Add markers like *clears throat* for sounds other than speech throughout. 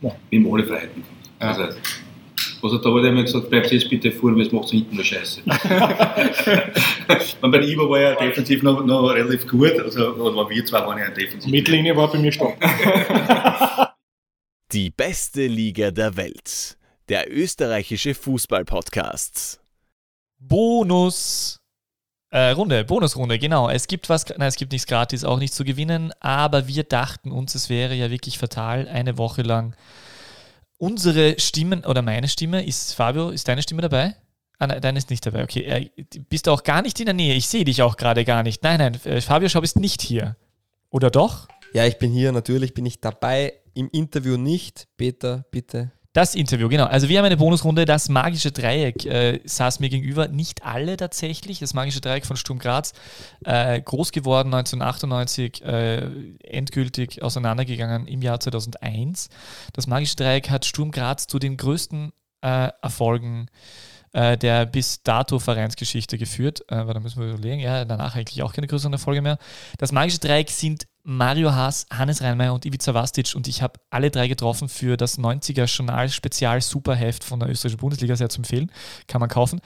Ja. Wir haben alle Freiheiten. Ja. Also, also da wurde mir gesagt, bleibt jetzt bitte vor, weil es macht hinten nur Scheiße. *laughs* bei Ivo war ja defensiv noch, noch relativ gut, also oder wir zwei waren ja defensiv. Mittellinie war bei mir stark. *laughs* Die beste Liga der Welt. Der österreichische Fußball-Podcast. Bonus. Äh, Runde, Bonusrunde, genau. Es gibt was, nein, es gibt nichts gratis, auch nicht zu gewinnen, aber wir dachten uns, es wäre ja wirklich fatal, eine Woche lang unsere Stimmen oder meine Stimme, ist Fabio, ist deine Stimme dabei? Ah, nein, deine ist nicht dabei, okay. Äh, bist du auch gar nicht in der Nähe? Ich sehe dich auch gerade gar nicht. Nein, nein, äh, Fabio Schaub ist nicht hier. Oder doch? Ja, ich bin hier, natürlich bin ich dabei, im Interview nicht. Peter, bitte. Das Interview, genau. Also wir haben eine Bonusrunde. Das magische Dreieck äh, saß mir gegenüber. Nicht alle tatsächlich. Das magische Dreieck von Sturm Graz. Äh, groß geworden 1998, äh, endgültig auseinandergegangen im Jahr 2001. Das magische Dreieck hat Sturm Graz zu den größten äh, Erfolgen äh, der bis dato Vereinsgeschichte geführt. Äh, weil da müssen wir überlegen. Ja, danach eigentlich auch keine größeren Erfolge mehr. Das magische Dreieck sind Mario Haas, Hannes Reinmeier und Ivica Vastic. Und ich habe alle drei getroffen für das 90er Journal Spezial Superheft von der österreichischen Bundesliga, sehr zu empfehlen, kann man kaufen.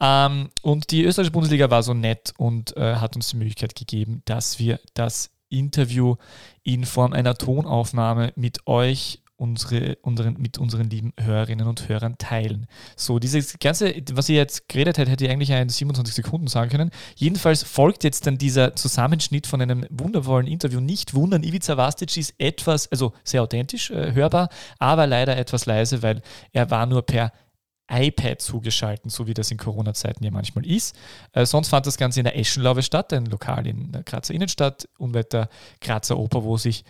Ähm, und die österreichische Bundesliga war so nett und äh, hat uns die Möglichkeit gegeben, dass wir das Interview in Form einer Tonaufnahme mit euch unsere, unseren, mit unseren lieben Hörerinnen und Hörern teilen. So, dieses ganze, was ihr jetzt geredet hättet, hätte ich eigentlich in 27 Sekunden sagen können. Jedenfalls folgt jetzt dann dieser Zusammenschnitt von einem wundervollen Interview. Nicht wundern, Ivica Vastic ist etwas, also sehr authentisch äh, hörbar, aber leider etwas leise, weil er war nur per iPad zugeschalten, so wie das in Corona-Zeiten ja manchmal ist. Äh, sonst fand das Ganze in der Eschenlaube statt, ein Lokal in der Grazer Innenstadt, unweit der Grazer Oper, wo sich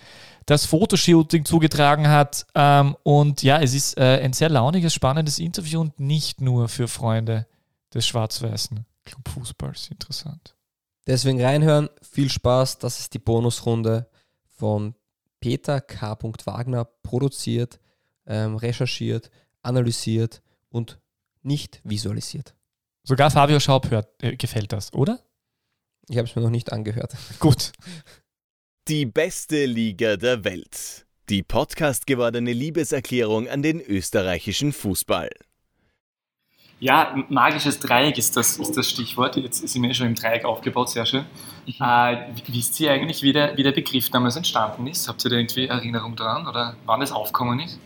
das Fotoshooting zugetragen hat. Ähm, und ja, es ist äh, ein sehr launiges, spannendes Interview und nicht nur für Freunde des schwarz-weißen Clubfußballs interessant. Deswegen reinhören, viel Spaß. Das ist die Bonusrunde von Peter K. Wagner, produziert, ähm, recherchiert, analysiert und nicht visualisiert. Sogar Fabio Schaub hört, äh, gefällt das, oder? Ich habe es mir noch nicht angehört. *laughs* Gut. Die beste Liga der Welt. Die Podcast gewordene Liebeserklärung an den österreichischen Fußball. Ja, magisches Dreieck ist das, ist das Stichwort. Jetzt sind wir schon im Dreieck aufgebaut, sehr schön. Mhm. Äh, wisst ihr eigentlich, wie der, wie der Begriff damals entstanden ist? Habt ihr da irgendwie Erinnerung daran oder wann das aufgekommen ist?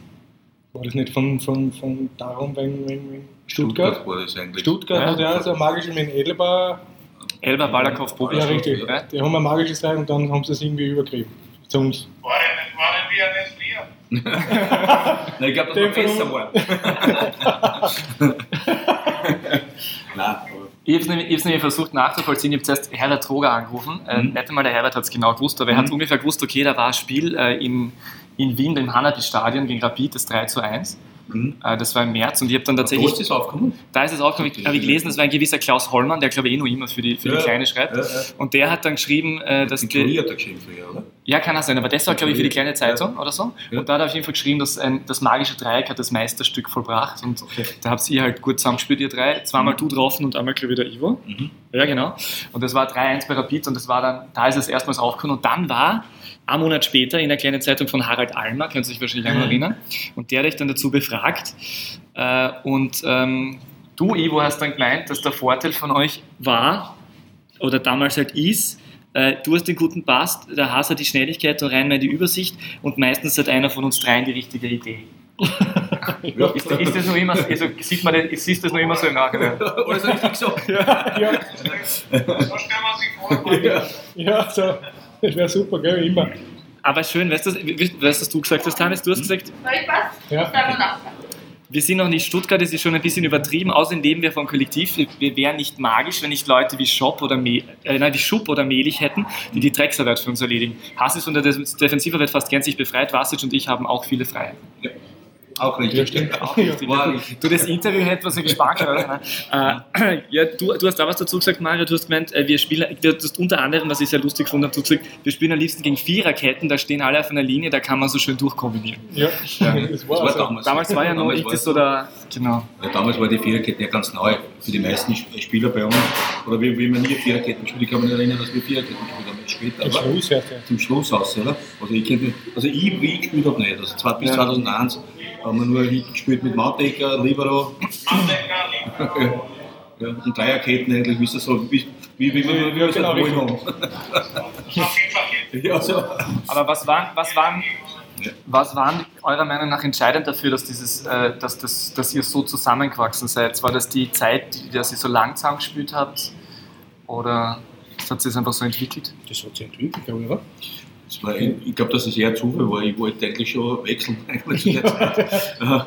War das nicht von, von, von darum, wenn, wenn, wenn Stuttgart? Stuttgart war das eigentlich. Stuttgart ja, hat ja so ein magisches mit Elba. Elba Balakov Bobic. Ja, richtig. Ja. Die haben ein magisches Dreieck und dann haben sie es irgendwie übergriffen. Zu uns. War denn, war denn wir früher? *laughs* Nein, ich glaube, das war besser war. *laughs* Nein. Ich habe es nämlich, nämlich, versucht nachzuvollziehen. Ich habe zuerst Herbert Troger angerufen. Äh, mhm. nicht einmal der Herbert hat es genau gewusst, aber er mhm. hat ungefähr gewusst, okay, da war ein Spiel äh, in, in Wien, im Hanabi-Stadion gegen Rapid, das 3 zu 1. Mhm. Äh, das war im März und ich habe dann tatsächlich. Da ist es aufgekommen? Da ist es aufgekommen. Ich habe ich gelesen, das war ein gewisser Klaus Hollmann, der glaube ich eh noch immer für die, für ja, die Kleine schreibt. Ja, ja. Und der hat dann geschrieben, äh, dass. Die Kurier hat er geschrieben oder? Ja, kann auch sein, aber das war glaube ich für die Kleine Zeitung oder so. Und da hat er auf jeden Fall geschrieben, dass ein, das magische Dreieck hat das Meisterstück vollbracht. Und okay. da habt ihr halt gut zusammengespielt, ihr drei. Zweimal mhm. du drauf und einmal glaube ich der Ivo. Mhm. Ja, genau. Und das war 3-1 bei Rapid und das war dann, da ist es erstmals aufgekommen. Und dann war ein Monat später in der kleinen Zeitung von Harald Almer, können Sie sich wahrscheinlich mhm. erinnern, und der hat dich dann dazu befragt. Äh, und ähm, du, Ivo, hast dann gemeint, dass der Vorteil von euch war, oder damals halt ist, äh, du hast den guten Pass, der Haas hat die Schnelligkeit, der Reinmeier die Übersicht und meistens hat einer von uns dreien die richtige Idee. Ist, ist, das noch immer, also sieht man das, siehst das noch immer so im Nachhinein? Oder so richtig so? *laughs* Ja, ja. So stellen wir sich vor. Ja, ja so. Das wäre super, gell, immer. Aber schön, weißt du, weißt, was du gesagt hast, Hannes? Du hast gesagt. Soll ich was? Ja. Wir sind noch nicht Stuttgart, das ist schon ein bisschen übertrieben. Außerdem leben wir vom Kollektiv. Wir wären nicht magisch, wenn nicht Leute wie Schopp oder Me äh, nein, wie Schupp oder Mehlich hätten, die die Drecksarbeit für uns erledigen. Hass ist unter der Defensivarbeit fast gänzlich befreit. Vasic und ich haben auch viele Freiheiten. Ja. Auch richtig. Ja, Auch richtig. War Ja, richtig. Du, das Interview hätte was gespart, oder? *laughs* äh, ja, du, du hast da was dazu gesagt, Mario. Du hast gemeint, äh, wir spielen, du hast unter anderem, was ich sehr lustig gefunden habe, du hast gesagt, wir spielen am liebsten gegen Viererketten, da stehen alle auf einer Linie, da kann man so schön durchkombinieren. Ja, *laughs* das war, Das war also, damals. Damals war ja noch ich das es so der, genau. Ja, damals war die Viererkette ja ganz neu für die meisten Sp- Spieler bei uns. Oder wir, wir haben nie Viererketten gespielt. Ich kann mich nicht erinnern, dass wir Viererketten gespielt haben. Später, Zum aber Schluss ja. zum Schluss aus, oder? Also ich, also ich, wie ich gespielt habe, nicht. Also bis Ja. 2001 haben wir nur hinten gespielt mit Mautecker, Libero Andenker, Libero, *laughs* ja, und Dreierketten eigentlich, wie es so, wie, wie, wie, wie, wie wir es genau, wollen haben. Ja, so. Aber was waren, was waren, Ja. was waren eurer Meinung nach entscheidend dafür, dass, dieses, äh, dass, das, dass ihr so zusammengewachsen seid? War das die Zeit, die, dass ihr so langsam gespielt habt? Oder hat sich das einfach so entwickelt? Das hat sich entwickelt, glaube ich, oder? War, ich glaube, dass es eher Zufall war. Ich wollte eigentlich schon wechseln *laughs* eigentlich zu der Zeit. äh,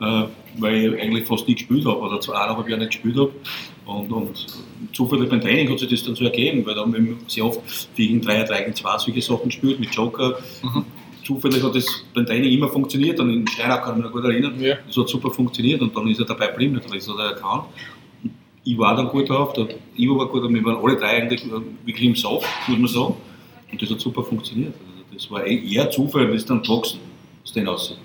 äh, weil ich eigentlich fast nicht gespielt habe oder zu eineinhalb Jahren nicht gespielt habe. Und, und zufällig beim Training hat sich das dann so ergeben, weil da haben wir sehr oft gegen 3 3 gegen 2 solche Sachen gespielt mit Joker. Mhm. Zufällig hat das beim Training immer funktioniert und in Steinach kann ich mich noch gut erinnern. Ja. Das hat super funktioniert und dann ist er dabei geblieben, das hat er erkannt. Ich war dann gut drauf, der Ivo war gut und wir waren alle drei eigentlich äh, wirklich im Saft, muss man sagen. Und das hat super funktioniert. Also das war eh- eher Zufall, das ist dann gewachsen, aus den aussehen.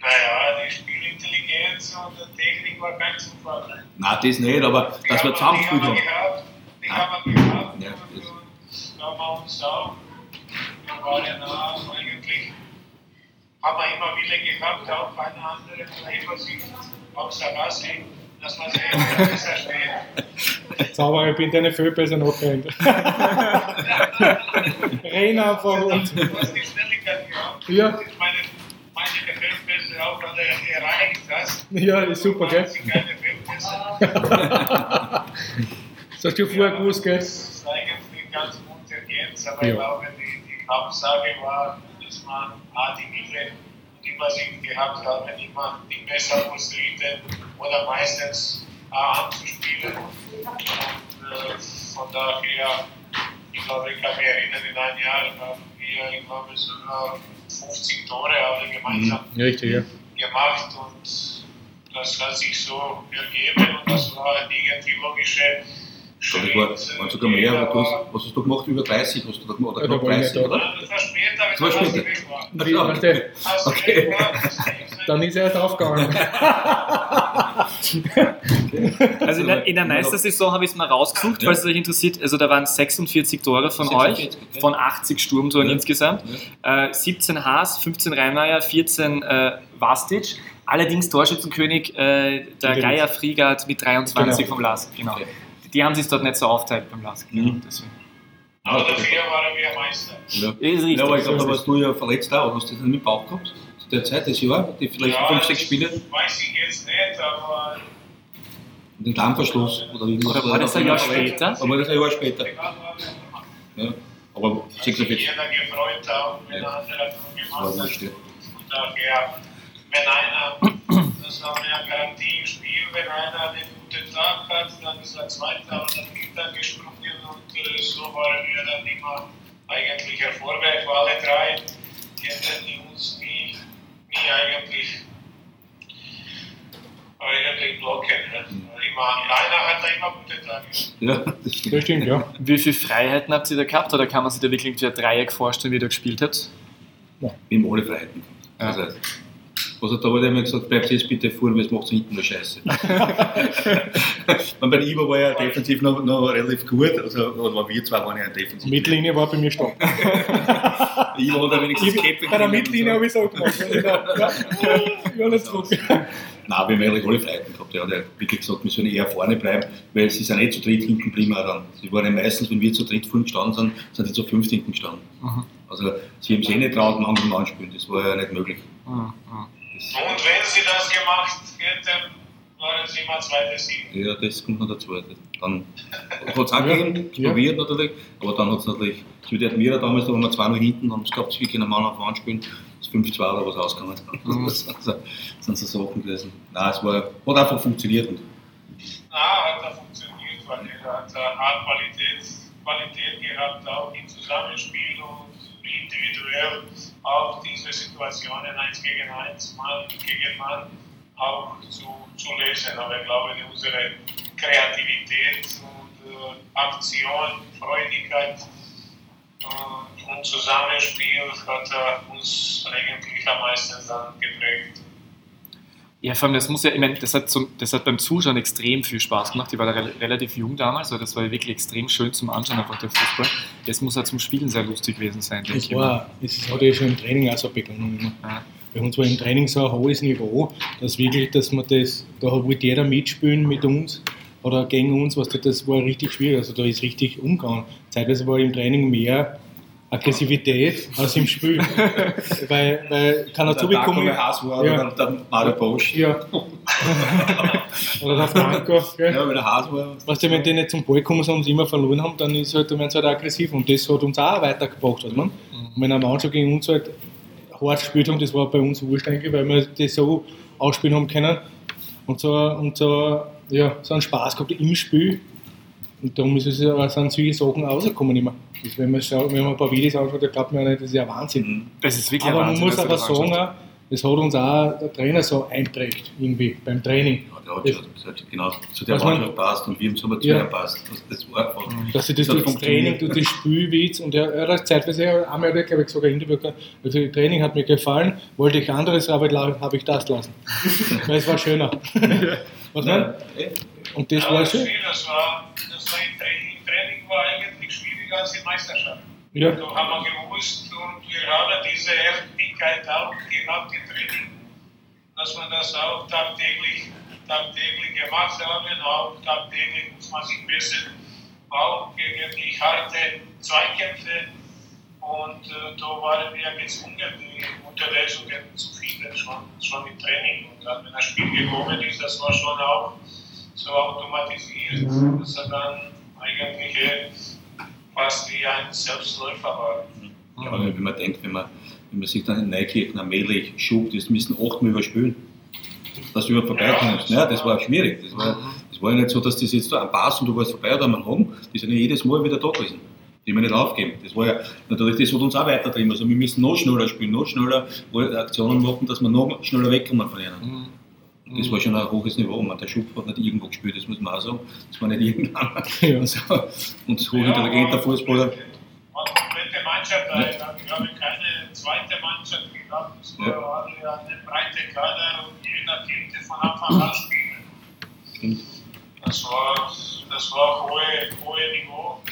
Naja, die Spielintelligenz und die Technik war kein Zufall. Nein, das nicht, aber Die dass wir haben- zusammengespielt die haben haben. wir gehabt, die haben wir gehabt. Und, da haben wir uns auch. Wir waren ja nah, eigentlich haben wir immer Wille gehabt, auch keine andere Eifersicht, außer Rassi, dass man sich besser steht. Zauberer, ich bin deine Fehlpässe nachgerannt. Renn einfach und. Hast die Schnelligkeit gehabt. Ja. Und Ich meine, manche Fehlpässe auch alle erreicht hast. Ja, ist super, gell? Das *laughs* hast du vorher gewusst, gell? Das ist eigentlich ganz gut ergänzt, aber Ja. ich glaube, die, die Hauptsache war, dass man A, die Mittel, sich gehabt hat, immer die besser frustrierte oder meistens A anzuspielen. Und äh, von daher, ich glaube, ich kann mich erinnern, in einem Jahr haben wir, ich glaube, sogar 50 Tore alle gemeinsam Richtig, ja. gemacht und das hat sich so ergeben und das war irgendwie logische Ich glaube, das war, waren sogar mehr, du hast, was hast du gemacht? Über 30 hast du da gemacht, oder Ja, knapp war ich 30, nicht da. oder? Das war später, Das war später. der *laughs* weg *laughs* war. Wie, weißt du, Als Okay. okay. dann ist er erst aufgegangen. *laughs* Also in der, in der Meistersaison habe ich es mal rausgesucht, Ja. falls es euch interessiert. Also da waren 46 Tore von 46, euch, okay. von 80 Sturmtoren Ja. insgesamt. Äh, 17 Haas, 15 Reinmeier, 14 äh, Vastic. Allerdings Torschützenkönig äh, der. Geier Friegert mit 23 Genau. vom LASK. Genau. Okay. Die haben sich dort nicht so aufteilt beim LASK. Mhm. Genau, deswegen. Aber dafür waren wir Meister. Ja. Ist richtig. Ja, aber ich glaube, da warst du ja verletzt auch. Hast du das nicht mit Bauch gehabt? Zu der Zeit, das Jahr, die vielleicht Ja, fünf, sechs Spiele? Weiß ich jetzt nicht, aber Und den Darmverschluss oder irgendwas. Oder war das ein Jahr später? Aber das ein Jahr später. war. Ja. Aber Hat sich 46 jeder gefreut haben, wenn Ja. ein anderer Tor war gemacht hat. wurscht. ja. Daher, wenn einer, das war mehr Garantie im Spiel, wenn einer einen guten Tag hat, dann ist er Zweiter oder Dritter gesprungen und äh, so waren wir dann immer eigentlich erfolgreich, weil alle drei hätten die uns nie, nie eigentlich eigentlich blocken. Ne? Immer, einer hat da immer gute Tage. Ja, das stimmt. Ja. Wie viele Freiheiten habt ihr da gehabt? Oder kann man sich da wirklich wie ein Dreieck vorstellen, wie ihr da gespielt habt? Wir haben alle Freiheiten. Ja. Also, also da wurde immer gesagt, bleibt jetzt bitte vor, weil es macht hinten nur Scheiße. *laughs* Bei der Ivo war ja defensiv noch, noch relativ gut, also oder wir zwei waren ja defensiv. Mittellinie war bei mir stark. *laughs* Ivo hat ja wenigstens Kämpfe Bei der Mittellinie habe ich es auch gemacht. *laughs* Ja, ja, nicht zurück. Nein, wir haben eigentlich alle Freiheiten gehabt. Er hat ja wirklich gesagt, wir sollen eher vorne bleiben, weil sie sind nicht zu dritt hinten geblieben. Dann. Sie waren ja meistens, wenn wir zu dritt vorne gestanden sind, sind sie zu fünft hinten gestanden. Mhm. Also sie haben sich eh nicht traut, langsam anspielen. Das war ja nicht möglich. Mhm. Und wenn sie das gemacht hätten, waren sie immer zweite Sieg. ja, das kommt noch dazu. Dann hat es auch gegeben, Ja. probiert natürlich, aber dann hat es natürlich, so wie die Admira damals, da waren wir zwei noch hinten, haben es gehabt, sie können Mann auf Mann spielen, das 5-2 oder was ausgegangen. Mhm. *laughs* Das sind so- sind so Sachen gewesen. Nein, es war, hat einfach funktioniert. Na, hat er funktioniert, weil er hat eine Art Qualität, Qualität gehabt, auch im Zusammenspiel und individuell auch diese Situationen 1 gegen 1, Mann gegen Mann auch zu, zu lösen. Aber ich glaube, unsere Kreativität und äh, Aktion, Freudigkeit äh, und Zusammenspiel hat äh, uns eigentlich am meisten dann geprägt. Ja, vor allem, das muss ja, ich meine, das hat, zum, das hat beim Zuschauen extrem viel Spaß gemacht. Ich war da re relativ jung damals, also das war wirklich extrem schön zum Anschauen, einfach der Fußball. Das muss ja zum Spielen sehr lustig gewesen sein, denke ich. War, es hat ja schon im Training auch so begonnen. Ja. Bei uns war im Training so ein hohes Niveau, dass wirklich, dass man das, da wollte jeder mitspielen mit uns oder gegen uns, was das war richtig schwierig. Also da ist richtig umgegangen. Zeitweise war im Training mehr Aggressivität aus dem Spiel. *laughs* weil, weil kann dazu bekommen. Der Haas war ja. oder der Mario Bosch. Ja. *laughs* oder der Franco. Gell? Ja, weil der Haas war. Weißt du, wenn die nicht zum Ball kommen und immer verloren haben, dann, ist halt, dann werden sie halt aggressiv. Und das hat uns auch weitergebracht. Also man. Mhm. Und wenn eine Mannschaft gegen uns halt hart gespielt haben, das war bei uns wurscht eigentlich, weil wir das so ausspielen haben können. Und so, und so, ja, so einen Spaß gehabt im Spiel. Und darum ist es, sind solche Sachen rausgekommen immer. Das, wenn, man schaut, wenn man ein paar Videos anschaut, da glaubt man ja nicht, das ist ja Wahnsinn. Mhm. Das ist wirklich aber Wahnsinn. Aber man muss aber sagen, das hat uns auch der Trainer so einträgt, irgendwie beim Training. Ja, der hat, das, hat genau zu der Mannschaft passt und wir haben es aber zu ja. passt. Das, das war einfach. Mhm. Dass sie das, das durch das Training, durch das Spielwitz und er, er hat zeitweise einmal, hat er, glaube ich, sogar Interview gesagt, also das Training hat mir gefallen, wollte ich anderes, aber habe ich das lassen. *laughs* Weil es war schöner. *laughs* Was ja. Und das ja, war schön. Das war, das war im Training, Training war eigentlich schwieriger als in Meisterschaft. Ja. Da haben wir gewusst und wir haben diese Heftigkeit auch gehabt im Training, dass man das auch tagtäglich, tagtäglich gemacht haben. Auch tagtäglich muss man sich messen, auch gegen die harte Zweikämpfe. Und äh, da waren wir gezwungen, die Unterlesungen zu finden, schon, schon im Training. Und dann, wenn das Spiel gekommen ist, das war schon auch so automatisiert, mhm. dass er dann eigentlich fast wie ein Selbstläufer war. Ja, wenn man denkt, wenn man, wenn man sich dann in Neukirchen allmählich schubt, das müssen achtmal überspülen. Dass du überhaupt vorbeikommst. Ja, das war schwierig. Das war, das war ja nicht so, dass das jetzt da ein Pass und du warst vorbei oder am Hang, die sind ja jedes Mal wieder da gewesen. Die wir nicht aufgeben. Das war ja natürlich, das hat uns auch weitertrieben. Also wir müssen noch schneller spielen, noch schneller Aktionen machen, dass wir noch schneller wegkommen von ihnen. Mhm. Das war schon ein hohes Niveau. Man, der Schub hat nicht irgendwo gespielt, das muss man auch sagen. Das war nicht irgendwann. Ja. *laughs* Also, und so hochintelligenter ja, Fußballer. War komplette Mannschaft, ja. ich habe keine zweite Mannschaft gehabt. Es war ja. eine breite Kader und jeder konnte von Anfang an spielen. Stimmt. Das war, das war hohe, hohe Niveau.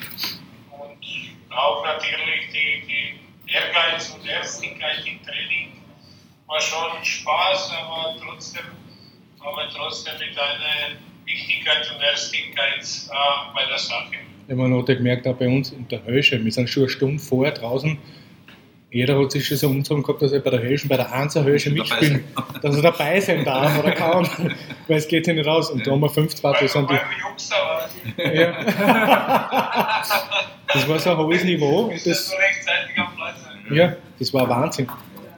Und auch natürlich die, die Ehrgeiz und Erstigkeit im Training war schon Spaß, aber trotzdem aber trotzdem mit einer Wichtigkeit und Erstigkeit äh, bei der Sache. Ja, man hat ja gemerkt, auch bei uns in der Hösche, wir sind schon eine Stunde vorher draußen. Jeder hat sich schon so umgezogen gehabt, dass er bei der Höschen, bei der Hansa Hösche mitspielen, dass er dabei sein darf oder kann, *laughs* weil es geht ja nicht raus. Und da haben wir 25 das sind die. Jungs da ja. Das war so ein hohes Niveau. Und das, Platz Ja, das war Wahnsinn.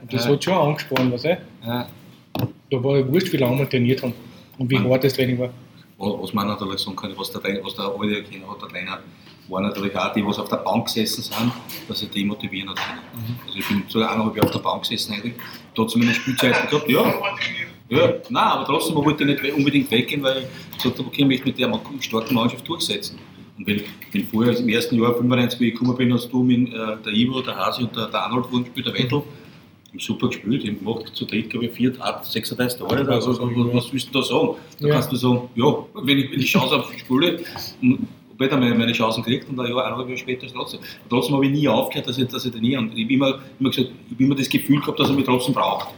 Und das ja. hat schon angesprochen, was eh? Ja. Da war wurscht, wie lange wir trainiert haben und wie hart das Training war. Was man natürlich sagen kann, was der, was der alte Trainer hat, der Trainer, war natürlich auch die, die auf der Bank gesessen sind, dass sie die motivieren hat. Mhm. Also ich bin sogar eineinhalb Jahre auf der Bank gesessen eigentlich. Trotzdem eine Spielzeit gehabt, ja. Ja, nein, aber trotzdem, wollte nicht unbedingt weggehen, weil ich gesagt habe, okay, ich möchte mit der starken Mannschaft durchsetzen. Und wenn, wenn vorher im ersten Jahr 95, wie ich gekommen bin, hast du mit äh, der Ivo, der Hasi und der, der Arnold gespielt, der Wettel. Mhm super gespielt, haben gemacht zu dritt, glaube ich, vier, 36 Tore. Also, also, was willst du da sagen? Da ja. kannst du sagen, ja, wenn ich, wenn ich Chance habe, spiele, wobei dann meine, meine Chancen kriegt und ein Jahr, eineinhalb Jahre später ist trotzdem. trotzdem habe ich nie aufgehört, dass ich, dass ich trainiere. Und ich habe immer, immer gesagt, ich habe immer das Gefühl gehabt, dass er mich trotzdem braucht.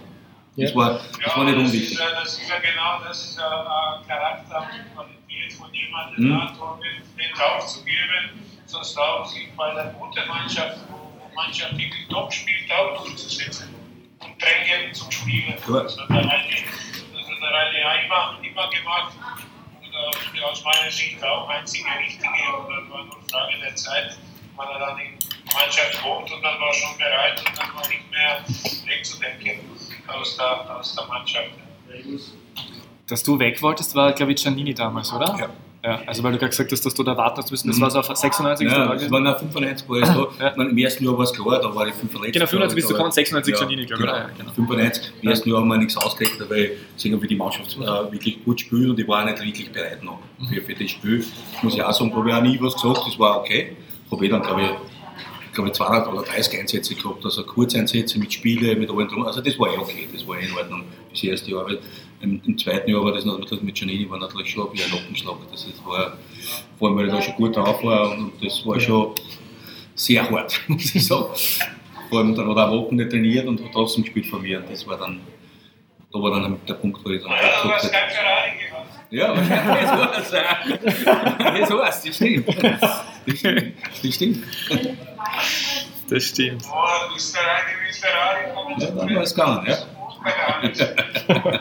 Das, ja. war, das ja, war nicht unwichtig. Das ist, ja, das ist ja genau, das ist ja ein Charakter und Qualität von jemandem, mhm. da nicht aufzugeben, sonst auch sich bei der guten Mannschaft, wo Mannschaft wirklich top spielt, auch durchzusetzen drängen zum Spielen. Das hat der Reine ja immer, immer gemacht. Und äh, aus meiner Sicht auch einzige richtige. Und dann war nur Frage der Zeit, wann er dann in die Mannschaft kommt und dann war schon bereit und dann war nicht mehr wegzudenken aus der, aus der Mannschaft. Dass du weg wolltest, war, glaube ich, Giannini damals, oder? Ja. Ja, also weil du gerade gesagt hast, dass du da warten hast müssen, das war so auf 96. Ja, das waren auch 95 war ich da. Ja. Ich meine, Im ersten Jahr war es klar, da war ich 95. Genau, 95 bist du gekommen, 96 ja, zur Linie, glaube ich. Genau. Ja, genau. 95. Im ersten Jahr haben wir nichts ausgekriegt, weil ich habe, wie die Mannschaft äh, wirklich gut spielt und ich war auch nicht wirklich bereit noch für, für das Spiel. Muss ich auch sagen, habe ich auch nie was gesagt, das war okay. Habe ich dann, glaube ich, glaube ich, 200 oder 30 Einsätze gehabt, also Kurzeinsätze mit Spiele, mit allem drum. Also das war eh okay, das war eh in Ordnung das erste Jahr. Im, Im zweiten Jahr war das natürlich mit Giannini war natürlich schon wie ein Nockenschlag. Das ist- war, vor allem, weil ich da schon gut drauf war und das war schon sehr hart, *laughs* muss ich sagen. Vor allem dann hat er auch Wochen nicht trainiert und hat trotzdem gespielt von mir. Und das war dann, da war dann der Punkt, wo ich dann Ja, du gesagt hast habe, kein Ferrari gehabt. ja, *laughs* das war's. Das war's, das stimmt. Das stimmt. Das stimmt. Das stimmt. Ja, dann war es gegangen, ja. *laughs*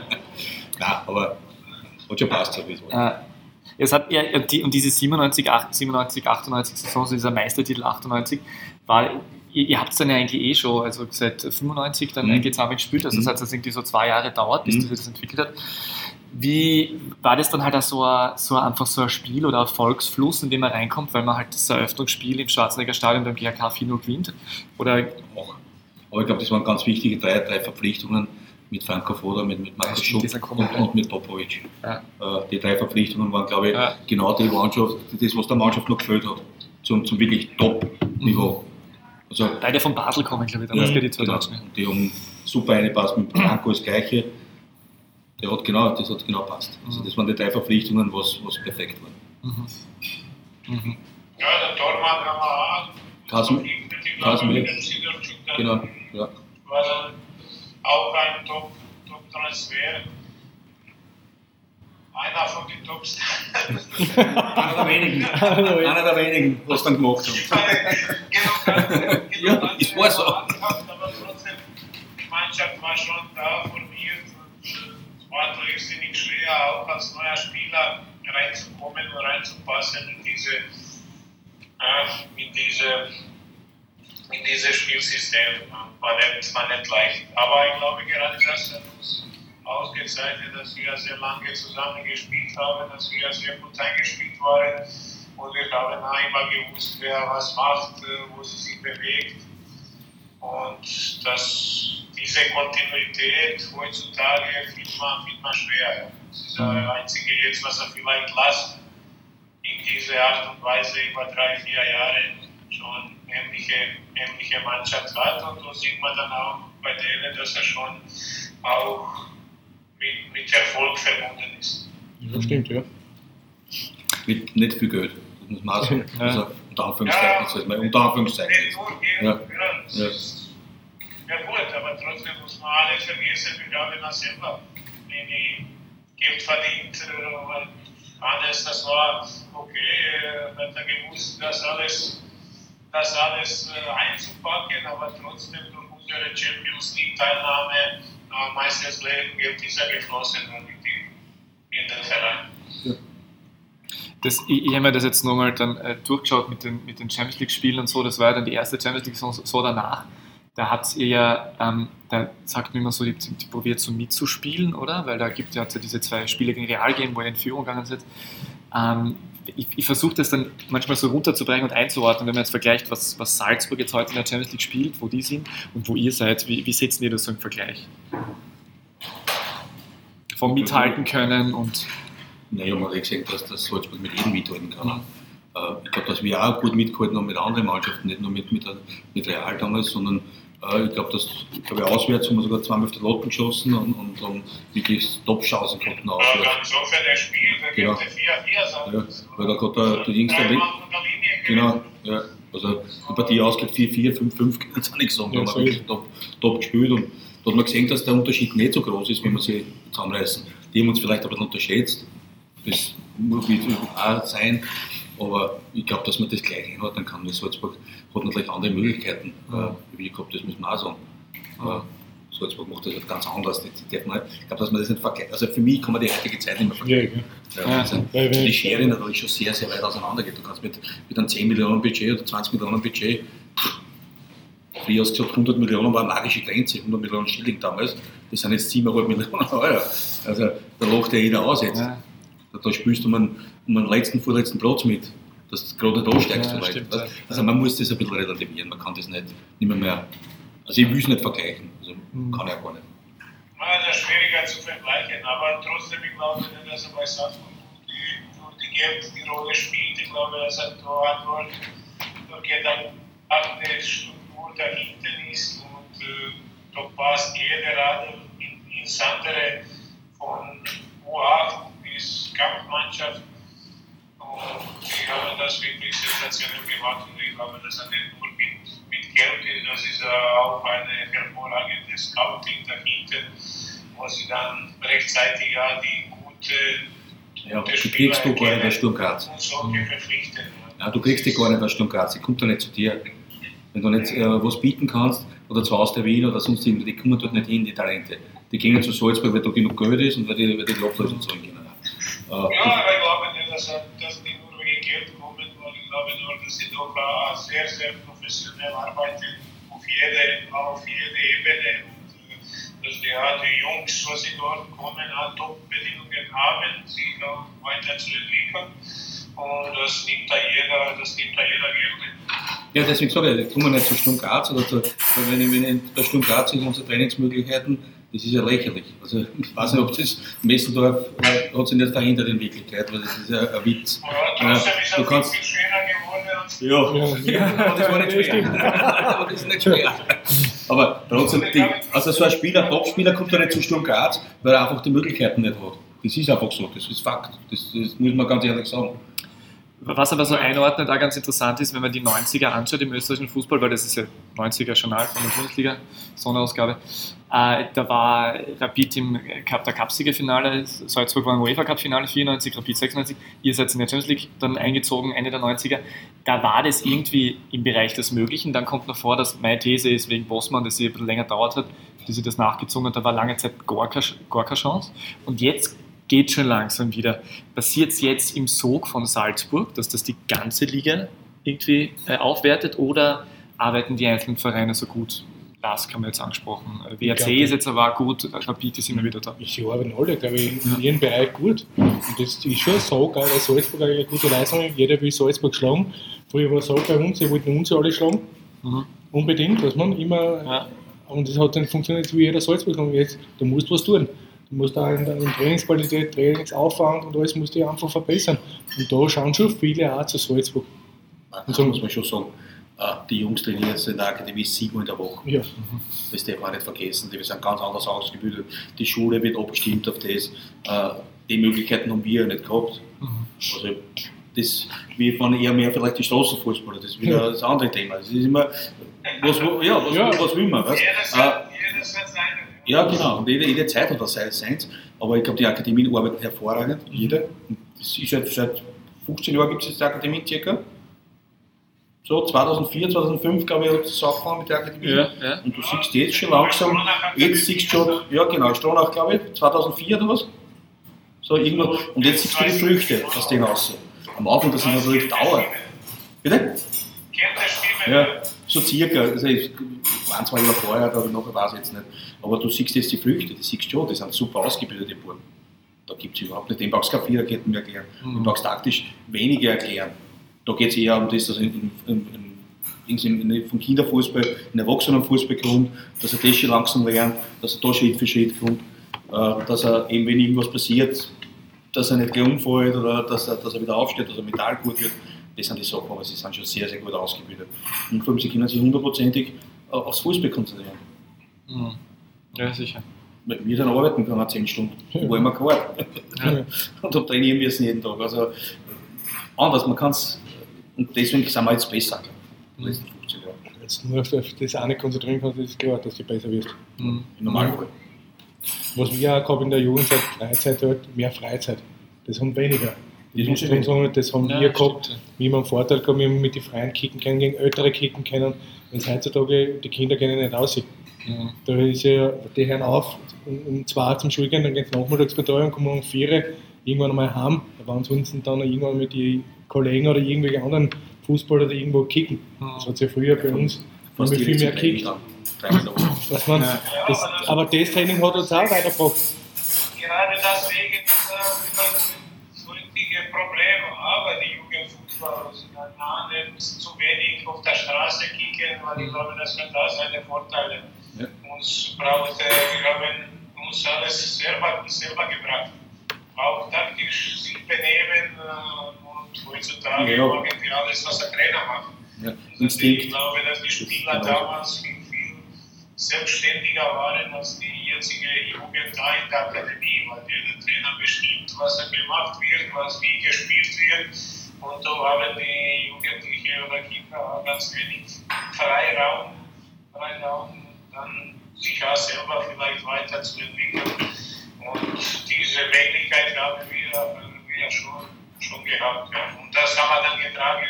Nein, aber hat schon passt, war. Äh, es hat, ja, und die- und diese 97, 8, 97, 98 Saison, so dieser Meistertitel 98, war, ihr, ihr habt es dann ja eigentlich eh schon, also seit 95 dann Mhm. eigentlich zusammen gespielt, also Mhm. das hat jetzt irgendwie so zwei Jahre dauert, bis Mhm. sich das entwickelt hat. Wie war das dann halt auch so, ein, so ein- einfach so ein Spiel oder ein Erfolgsfluss, in dem man reinkommt, weil man halt das Eröffnungsspiel im Schwarzenegger Stadion beim GRK 4-0 gewinnt? Oder Auch. Aber ich glaube, das waren ganz wichtige drei, drei Verpflichtungen mit Franco Foda, mit, mit Markus stimmt, Schupp und, und mit Popovic. Ja. Äh, die drei Verpflichtungen waren, glaube ich, Ja. genau die Mannschaft, das, was der Mannschaft noch gefällt hat, zum, zum wirklich Top-Niveau. Also, beide von Basel kommen, glaube ich, damals, Ja, die zwei genau. Deutschen. Und die haben super eingepasst mit Franco das Gleiche. Der hat genau, das hat genau passt. Also das waren die drei Verpflichtungen, was, was perfekt war. Mhm. Mhm. Ja, der Tormann haben wir auch. Kasim- Kasimir. Genau, ja. Auch ein Top- Top-Transfer. Einer von den Tops. *laughs* *laughs* Einer der wenigen. Einer der wenigen, was dann gemacht haben. Genug- genug *laughs* Ja, ich weiß auch. angehabt, Aber trotzdem, die Mannschaft war schon da formiert. und, äh, Es war irrsinnig schwer, auch als neuer Spieler reinzukommen und reinzupassen in diese, äh, in diese, in dieses Spielsystem. War nicht, war nicht leicht. Aber ich glaube, gerade das hat uns ausgezeichnet, dass wir sehr lange zusammen gespielt haben, dass wir sehr gut eingespielt waren. Und wir haben immer gewusst, wer was macht, äh, wo sie sich bewegt. Und das, diese Kontinuität heutzutage findet man, man schwer. Das ist das Einzige jetzt, was er vielleicht lasst, in dieser Art und Weise über drei, vier Jahre schon ähnliche, ähnliche Mannschaft hat. Und da sieht man dann auch bei denen, dass er schon auch mit, mit Erfolg verbunden ist. Ja, stimmt, ja. Mit nicht viel Geld. Das muss man auch sagen. Ja. Also unter Anführungszeichen, das heißt mal unter Anführungszeichen. Ja. ja. das Ja. ja gut, aber trotzdem muss man alle vergessen, wir haben das selber Geld verdient. äh, Und alles, das war okay, äh, hat er gewusst, das alles, das alles äh, einzupacken, aber trotzdem durch unsere Champions League Teilnahme äh, meistens Geld ist ja geflossen in, die, in den Verein. Das, ich ich habe mir das jetzt nochmal dann äh, durchgeschaut mit den, mit den Champions League-Spielen und so. Das war ja dann die erste Champions League-Saison so, danach. Da habt ihr ja, ähm, da sagt man immer so, die, die probiert so mitzuspielen, oder? Weil da gibt hat's ja diese zwei Spiele gegen Real gehen, wo ihr in Führung gegangen seid. Ähm, ich ich versuche das dann manchmal so runterzubringen und einzuordnen, wenn man jetzt vergleicht, was, was Salzburg jetzt heute in der Champions League spielt, wo die sind und wo ihr seid. Wie, wie setzt ihr das so im Vergleich? Vom Mithalten können und. Naja, man hat gesehen, dass das Salzburg mit jedem mithalten kann. Mhm. Äh, Ich glaube, dass wir auch gut mitgehalten haben mit anderen Mannschaften, nicht nur mit, mit, mit Real damals, sondern ich glaube, dass ich glaube, auswärts haben wir sogar zweimal auf die Latten geschossen und, und haben wirklich Top-Chancen gehabt nach Ja, dann so für das Spiel, da Genau. gibt es 4-4 sein. Ja, weil da gerade der, der jüngste Genau, ja. Also die Partie ausgeht 4-4, 5-5, kann ich auch nicht sagen. Da Ja, haben wir so wirklich top, top gespielt und da hat man gesehen, dass der Unterschied nicht so groß ist, wenn wir sie zusammenreißen. Die haben uns vielleicht bisschen unterschätzt. Das muss auch sein, aber ich glaube, dass man das gleich einordnen kann. weil Salzburg hat natürlich andere Möglichkeiten, äh, wie gehabt, das muss man auch sagen. Äh, Salzburg macht das halt ganz anders. Das man, ich glaube, dass man das nicht vergleicht. Also für mich kann man die heutige Zeit nicht mehr vergleichen. Ja, ja. Ja, also die Schere natürlich schon sehr, sehr weit auseinander geht. Du kannst mit, mit einem 10 Millionen Budget oder 20 Millionen Budget, wie hast gesagt, 100 Millionen war eine magische Grenze, 100 Millionen Schilling damals, das sind jetzt 7,5 Millionen Euro. Also da lacht ja jeder aus jetzt. Ja. Da spielst du um einen, um einen letzten, vorletzten Platz mit, dass du gerade nicht ansteigst. Ja, weit. stimmt, ja. Also man muss das ein bisschen relativieren, man kann das nicht, nicht mehr, mehr also ich will es nicht vergleichen, also Mhm. kann ich auch gar nicht. Na, das ist schwieriger zu vergleichen, aber trotzdem, ich glaube nicht, dass er bei Salzburg die, die Geld die Rolle spielt. Ich glaube, dass er da nur okay, dann hat eine Struktur dahinter ist und äh, da passt jede Rade in, ins andere von U8 bis Kampfmannschaft. Und ich habe das wirklich sensationell gemacht und ich glaube, dass er nicht nur mit, mit Geld ist, das ist auch eine hervorragende Scouting dahinter, wo sie dann rechtzeitig ja die gute, Ja, gute die kriegst du gar nicht als Sturm Graz. verpflichten. Ja, du kriegst die gar nicht als Sturm Graz, die kommt doch nicht zu dir. Wenn du nicht äh, was bieten kannst, oder zu Hause der Wien oder sonst irgendwie, die kommen dort nicht hin, die Talente. Die gehen zu Salzburg, weil da genug Geld ist und weil die, weil die Ablösung zahlen können. Ja, ich glaube nicht, dass, dass die nur wegen Geld kommen, weil ich glaube nur, dass sie doch sehr, sehr professionell arbeiten auf jede, auf jede Ebene. Und, äh, dass die, die Jungs, was sie dort kommen, auch Top-Bedingungen haben, sich auch weiter zu entwickeln. Und das nimmt da jeder, das nimmt da jeder gerne. Ja, deswegen sage ich, ich komme nicht zu Sturm Graz oder zu, wenn wenn ich bei Sturm Graz sind unsere Trainingsmöglichkeiten, das ist ja lächerlich. Also ich weiß nicht, ob das Messendorf äh, hat sich nicht verhindert in Wirklichkeit, weil das ist ja ein Witz. Ja, ist du kannst- viel schöner geworden als Ja, ja, aber das war nicht *laughs* schwer. aber das ist nicht schwer. Aber trotzdem, die, also so ein Spieler, Top-Spieler kommt ja nicht zu Sturm Graz, weil er einfach die Möglichkeiten nicht hat. Das ist einfach so, das ist Fakt. Das, das muss man ganz ehrlich sagen. Was aber so einordnet, auch ganz interessant ist, wenn man die 90er anschaut im österreichischen Fußball, weil das ist ja 90er Journal von der Bundesliga, Sonderausgabe, äh, da war Rapid im Cup, der Cupsiegerfinale, Salzburg war im UEFA Cup-Finale 94, Rapid 96, ihr seid in der Champions League dann eingezogen, Ende der 90er, da war das irgendwie im Bereich des Möglichen, dann kommt noch vor, dass meine These ist, wegen Bossmann, dass sie ein bisschen länger dauert hat, bis sie das nachgezogen hat, da war lange Zeit gar keine, gar keine Chance. Und jetzt geht schon langsam wieder. Passiert es jetzt im Sog von Salzburg, dass das die ganze Liga irgendwie äh, aufwertet oder arbeiten die einzelnen Vereine so gut? Lask haben wir jetzt angesprochen. WRC glaube, ist jetzt aber auch gut, Rapid ist immer wieder da. Sie arbeiten alle, glaube ich, in ihrem Bereich gut. Und das ist schon so geil, weil Salzburg eine gute Leistung hat. Jeder will Salzburg schlagen. Früher war es so bei uns, sie wollten uns alle schlagen. Mhm. Unbedingt, dass man immer. Ja. Und das hat dann funktioniert, wie jeder Salzburg. Und jetzt, du musst was tun. Du musst da in der in Trainingsqualität, Trainingsaufwand und alles musst du einfach verbessern. Und da schauen schon viele auch zu Salzburg. Das muss man schon sagen. Äh, Die Jungs trainieren jetzt in der Akademie siebenmal in der Woche. Ja. Das darf man nicht vergessen. Die sind ganz anders ausgebildet. Die Schule wird abgestimmt auf das. Äh, Die Möglichkeiten haben wir ja nicht gehabt. Also das, wir fahren eher mehr vielleicht die Straßenfußballer. Das ist wieder das andere Thema. Das ist immer, was, ja, was, Ja. was will man? Was? Äh, seine. ja, genau. Und jede, jede Zeit hat das sein- seins. Aber ich glaube, die Akademien arbeiten hervorragend. Jeder. Und Das ist seit, seit 15 Jahren gibt es jetzt die Akademie circa. So, 2004, 2005, glaube ich, hat es angefangen mit der Akademie. Ja, ja. Und du siehst jetzt schon langsam, jetzt siehst du schon, ja genau, Stronach, glaube ich, 2004 oder was? So irgendwo. Und jetzt siehst du die Früchte aus denen raus. Am Anfang, das ist natürlich Dauer. Bitte? Ja, so circa. Also ich ein, zwei Jahre vorher, glaube ich, nachher weiß ich jetzt nicht. Aber du siehst jetzt die Früchte, die siehst du schon, die sind super ausgebildete Buben. Da gibt es überhaupt nicht. Den brauchst du keine Viererketten mehr erklären. Den brauchst du taktisch weniger erklären. Da geht es eher um das, dass in, in, in, in, vom Kinderfußball in Erwachsenenfußball kommt, dass er das schon langsam lernt, dass er da Schritt für Schritt kommt, äh, dass er eben, wenn irgendwas passiert, dass er nicht gleich umfällt oder dass er, dass er wieder aufsteht, dass er mental gut wird. Das sind die Sachen, aber sie sind schon sehr, sehr gut ausgebildet. Und vor allem, sie können sich hundertprozentig äh, aufs Fußball konzentrieren. Mhm. Ja, sicher. Wir dann arbeiten können, 10 Stunden, wo immer gehabt. Ja. *laughs* Und da trainieren wir es jeden Tag. Also anders, man kann es, und deswegen sind wir jetzt besser, in den letzten 15 Jahren. Jetzt nur auf das eine konzentrieren kannst, ist klar, dass du besser wirst. Mhm. Im Normalfall. Was wir auch gehabt in der Jugendzeit, Freizeit halt, mehr Freizeit. Das haben weniger. Die Das muss ich Distanzungen, das haben Ja, wir gehabt, stimmt, wie wir einen Vorteil gehabt, wir haben mit den Freien kicken können, gegen Ältere kicken können. Wenn es heutzutage, die Kinder gehen nicht aussehen. Mhm. Da ist ja, die hören auf um, zwei zum Schulgehen, dann gehen sie Nachmittagsbetreuung, kommen um vier irgendwann einmal heim. Da waren sonst dann irgendwann mit den Kollegen oder irgendwelche anderen Fußballer, die irgendwo kicken. Das hat es ja früher bei uns Fast viel direkt mehr zum Training kickt. dann. Dreimal *laughs* die Woche. Was man, das, aber das Training hat uns auch weitergebracht. Gerade deswegen ist er so richtige Problem. Aber die Jugendfußballer sind zu wenig auf der Straße kicken, weil ich glaube, das hat da seine Vorteile. Ja. Uns braucht, wir haben uns alles selber, selber gebracht. Auch taktisch sich benehmen und heutzutage ja. irgendwie alles, was der Trainer macht. Ja. Also ich glaube, dass die Spieler damals viel, viel selbstständiger waren als die jetzige Jugend da in der Akademie, weil der Trainer bestimmt, was da gemacht wird, was wie gespielt wird. Und da haben die Jugendlichen oder Kinder ganz wenig Freiraum, Freiraum dann sich auch selber vielleicht weiterzuentwickeln. Und diese Möglichkeit haben wir, wir schon, schon gehabt. Ja. Und das haben wir dann getragen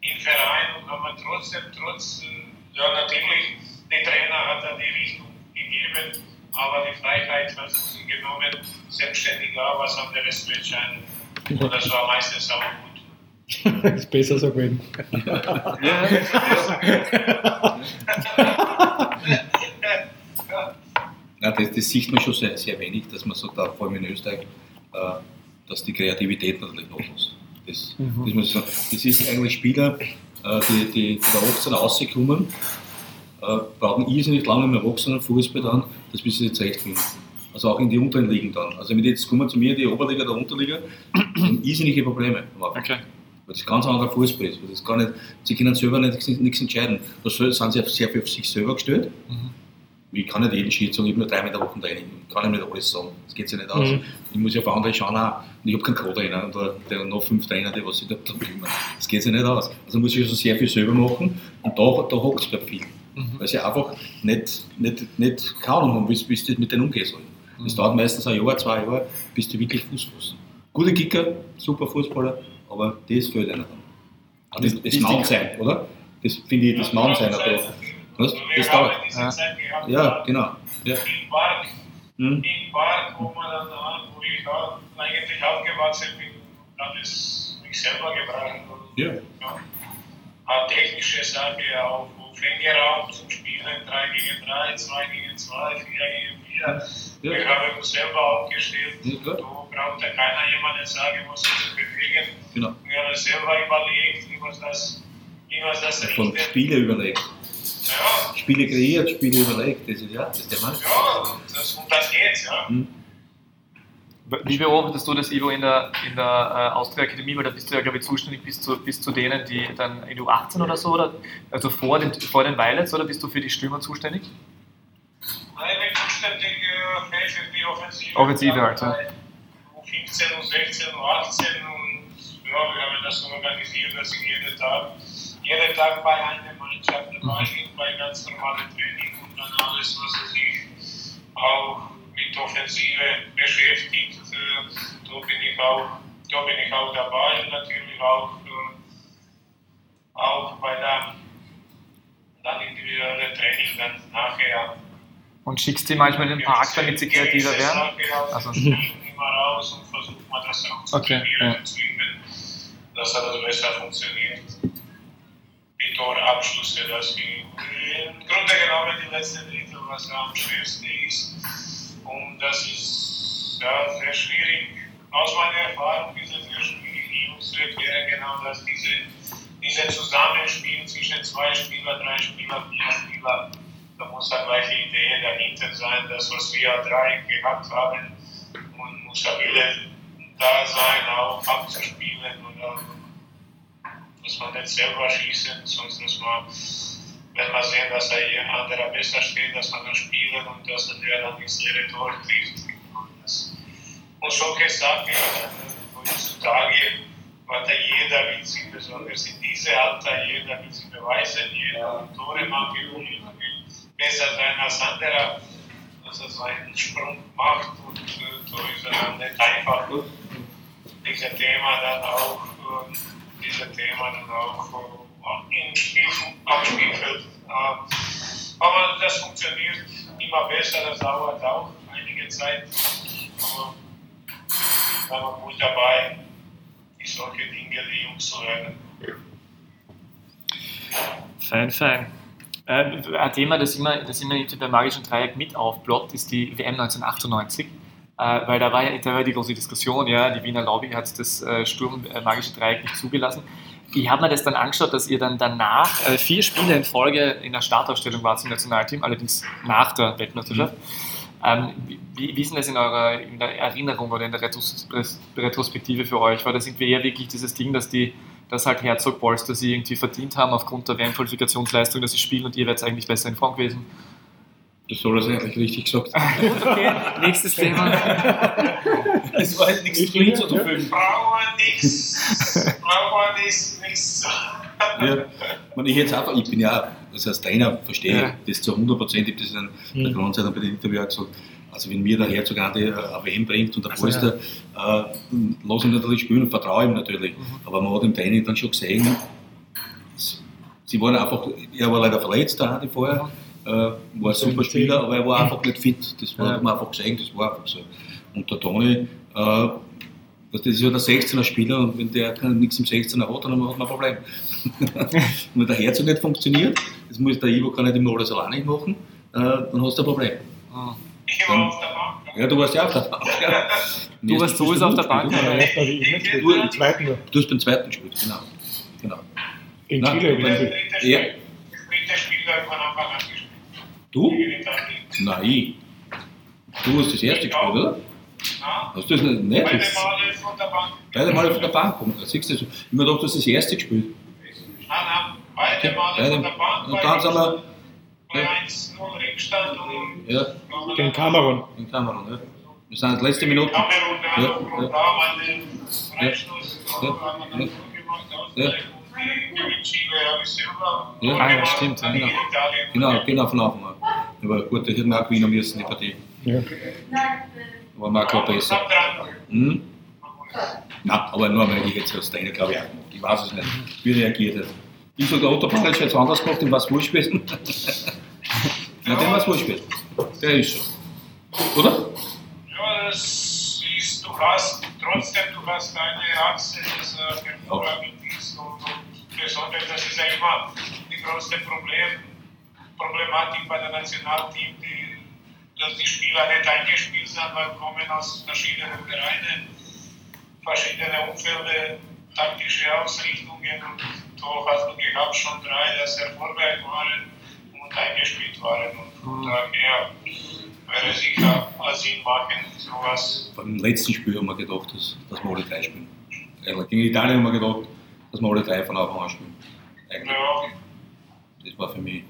im Verein und haben trotzdem, trotz, äh, ja natürlich, der Trainer hat da die Richtung gegeben, aber die Freiheit hat sie genommen, selbstständig auch was anderes zu entscheiden. Und das war meistens auch gut. *laughs* ist besser so gewesen. *laughs* ja. ja das, das, sieht man schon sehr, sehr wenig, dass man so da, vor allem in Österreich, äh, dass die Kreativität natürlich noch ist. Das, mhm. das, muss sagen. das ist eigentlich Spieler, äh, die, die von der 18 rauskommen, äh, brauchen irrsinnig lange im Erwachsenenfußball dann, dass bis sie jetzt recht finden. Also auch in die unteren Ligen dann. Also wenn jetzt kommen zu mir die Oberliga, der Unterliga, haben *clears throat* irrsinnige Probleme. Okay. Weil das ganz anderer Fußball ist. Das gar nicht, sie können selber nicht, nichts entscheiden. Da sind sie sehr viel auf sich selber gestellt. Mhm ich kann nicht jeden Schritt sagen, ich habe nur drei Meter Wochen Training, ich kann ihm nicht alles sagen, das geht sich nicht aus. Mhm. Ich muss ja auf andere schauen auch, und ich habe keinen Co-Trainer und der, noch fünf Trainer, die was sich darum kümmern. Das geht sich nicht aus. Also muss ich also sehr viel selber machen und da, da hockt es bei vielen. Mhm. Weil sie einfach nicht, nicht, nicht keine Ahnung haben, wie du mit denen umgehen soll. Es mhm. dauert meistens ein Jahr, zwei Jahre, bis du wirklich Fuß fassen. Gute Kicker, super Fußballer, aber das fehlt einer dann. Das, das, das sein, oder? Das finde ich, das Mann sein. Was? Das dauert. Ja. ja, genau. Ja. Im Park, hm? im Park, wo man dann, wo ich eigentlich aufgewachsen bin, dann ist mich selber gebracht. Ja. ja. Eine technische Sache auch, wo Fängeraum zum Spielen, 3 gegen 3, 2 gegen 2, 4 gegen 4. Ja. Wir haben uns selber aufgestellt. Ja, da braucht ja keiner jemanden sagen, muss sich bewegen. Genau. Wir haben selber überlegt, wie man das, wie man das Von Spiele überlegt. Ja. Spiele kreiert, Spiele überlegt, das ist ja, das ist der Mann. Ja, das, um das geht's, ja. Hm. Wie beobachtest du das, Ivo, in der, in der äh, Austria Akademie? Weil da bist du ja, glaube ich, zuständig bis zu, bis zu denen, die dann in U18 oder so, oder also vor den, vor den Violets, oder bist du für die Stürmer zuständig? Nein, ich bin zuständig äh, für die Offensive. Offensive halt, ja. U15, U16, U18 und ja, wir haben das so organisiert, dass ich jeden Tag, jeden Tag bei einem Mannschaft dabei bin, bei ganz normalen Training und dann alles, was sich auch mit Offensive beschäftigt. Äh, da bin ich auch, da bin ich auch dabei und natürlich auch, äh, auch bei der dann individuellen Training dann nachher. Und schickst sie manchmal in den Park, damit sie kreativer werden? Also. immer raus und versucht man das auch zu okay, ja. zu üben, dass das besser funktioniert die Torabschlüsse, dass wir im Grunde genommen die letzte Drittel, was am schwersten ist. Und das ist ja, sehr schwierig. Aus meiner Erfahrung ist es sehr schwierig, zu erklären, genau, dass diese, diese Zusammenspiel zwischen zwei Spielern, drei Spielern, vier Spielern, da muss eine gleiche Idee dahinter sein, das, was wir drei gehabt haben, und muss Wille da sein, auch abzuspielen oder muss man nicht selber schießen, sonst muss man, wenn man sehen, dass ein anderer besser steht, dass man dann spielen und dass der dann ins leere Tor trifft. Und solche Sachen, heutzutage hat jeder will sich, besonders in diesem Alter, jeder will sich beweisen, jeder will Tore machen, jeder will besser sein als anderer, dass er seinen Sprung macht und äh, so ist er dann nicht einfach. Dieses Thema dann auch. Äh, diese Themen dann auch im Spiel, am Spielfeld. Aber das funktioniert immer besser, das dauert auch einige Zeit. Aber da war gut dabei, die solche Dinge die Jungs zu lernen. Fein, fein. Äh, ein Thema, das immer, das immer bei Magischen Dreieck mit aufploppt, ist die WM 1998. Äh, weil da war ja da war die große Diskussion, ja, die Wiener Lobby hat das äh, Sturm äh, magische Dreieck nicht zugelassen. Ich habe mir das dann angeschaut, dass ihr dann danach äh, vier Spiele in Folge in der Startaufstellung wart im Nationalteam, allerdings nach der Weltmeisterschaft. Ähm, wie, wie ist denn das in eurer in der Erinnerung oder in der Retros Retrospektive für euch? War das irgendwie eher wirklich dieses Ding, dass die dass halt Herzog Polster sie irgendwie verdient haben aufgrund der WM-Qualifikationsleistung, dass sie spielen und ihr wärt eigentlich besser in Form gewesen? Das soll er eigentlich richtig gesagt. Gut, okay, nächstes Thema. Das war halt nichts drin zu füllen. Brauchen nichts. Brauchen nichts. nichts. Ja, ich jetzt einfach, ich bin ja, also als Trainer verstehe Ja. ich das zu 100 Prozent, ich habe das in der Grundzeit bei den Interview auch gesagt, also wenn mir der Herzog an die äh, eine WM bringt und der so, Polster, äh, lass ihn natürlich spielen und vertraue ihm natürlich. Aber man hat im Training dann schon gesehen, sie waren einfach, er war leider verletzt, der Adi vorher, äh, war ein super Spieler, aber er war einfach nicht fit. Das war, Ja. hat man einfach gesehen, das war einfach so. Und der Toni, äh, das ist ja der 16er Spieler und wenn der nichts im 16er hat, dann hat man ein Problem. *laughs* wenn der Herzog nicht funktioniert, das muss der Ivo kann nicht immer alles alleine machen, äh, dann hast du ein Problem. Ich war auf der Bank. Ja, du warst ja auch da. Ja. Du warst sowieso auf der Bank, Ja, aber erst habe ich nicht gespielt, im zweiten. Du hast beim zweiten gespielt, genau. genau. In Chile du dritte Ja. Spiel, das dritte Spiel ich von Anfang an gespielt. Du? Gegen. Nein. Du hast das erste gespielt, oder? Ja, Hast du das nicht? nicht? beide Male von der Bank. Beide Male von der Bank kommen. Da siehst du, ich mir gedacht, du hast das erste gespielt. Nein, nein, beide Male Beide. von der Bank. Und dann sind wir bei 1-0 Rückstand und ja, Gegen Kamerun. in Kamerun. Ja. Wir sind letzte Minute. Kamerun, Ja, ja, ja. und da haben wir den Freistoß Ja, ja. gemacht, Ja. Ich Ja. Ah, ja, stimmt, ja. Italien. Genau, genau von Anfang an. Aber gut, die hätten auch gewinnen müssen, die Partie. Ja. War mir auch kein Und besser. Hm? Nein, aber nur weil ich jetzt als Trainer glaube ich auch gemacht. Ich weiß es nicht, wie reagiert hat. Ich sage, der Otto ist jetzt anders gemacht, dem war es wurscht gewesen. *laughs* ja, dem war es wurscht gewesen. Der ist schon. Oder? Ja, das ist, du hast trotzdem, du hast eine Achse, das äh, hervorragend ist und, und besonders, das ist ja immer die größte Problem, Problematik bei der Nationalteam, die, dass die Spieler nicht eingespielt sind, weil kommen aus verschiedenen Vereinen, verschiedene Umfelder, taktische Ausrichtungen und da hast du gehabt schon drei, dass erfolgreich waren und eingespielt waren und von daher wäre sicher Sinn machen, sowas. Beim letzten Spiel haben wir gedacht, dass, dass wir alle drei spielen. Gegen Italien haben wir gedacht, dass wir alle drei von Anfang an spielen. Eigentlich. Ja, Das war für mich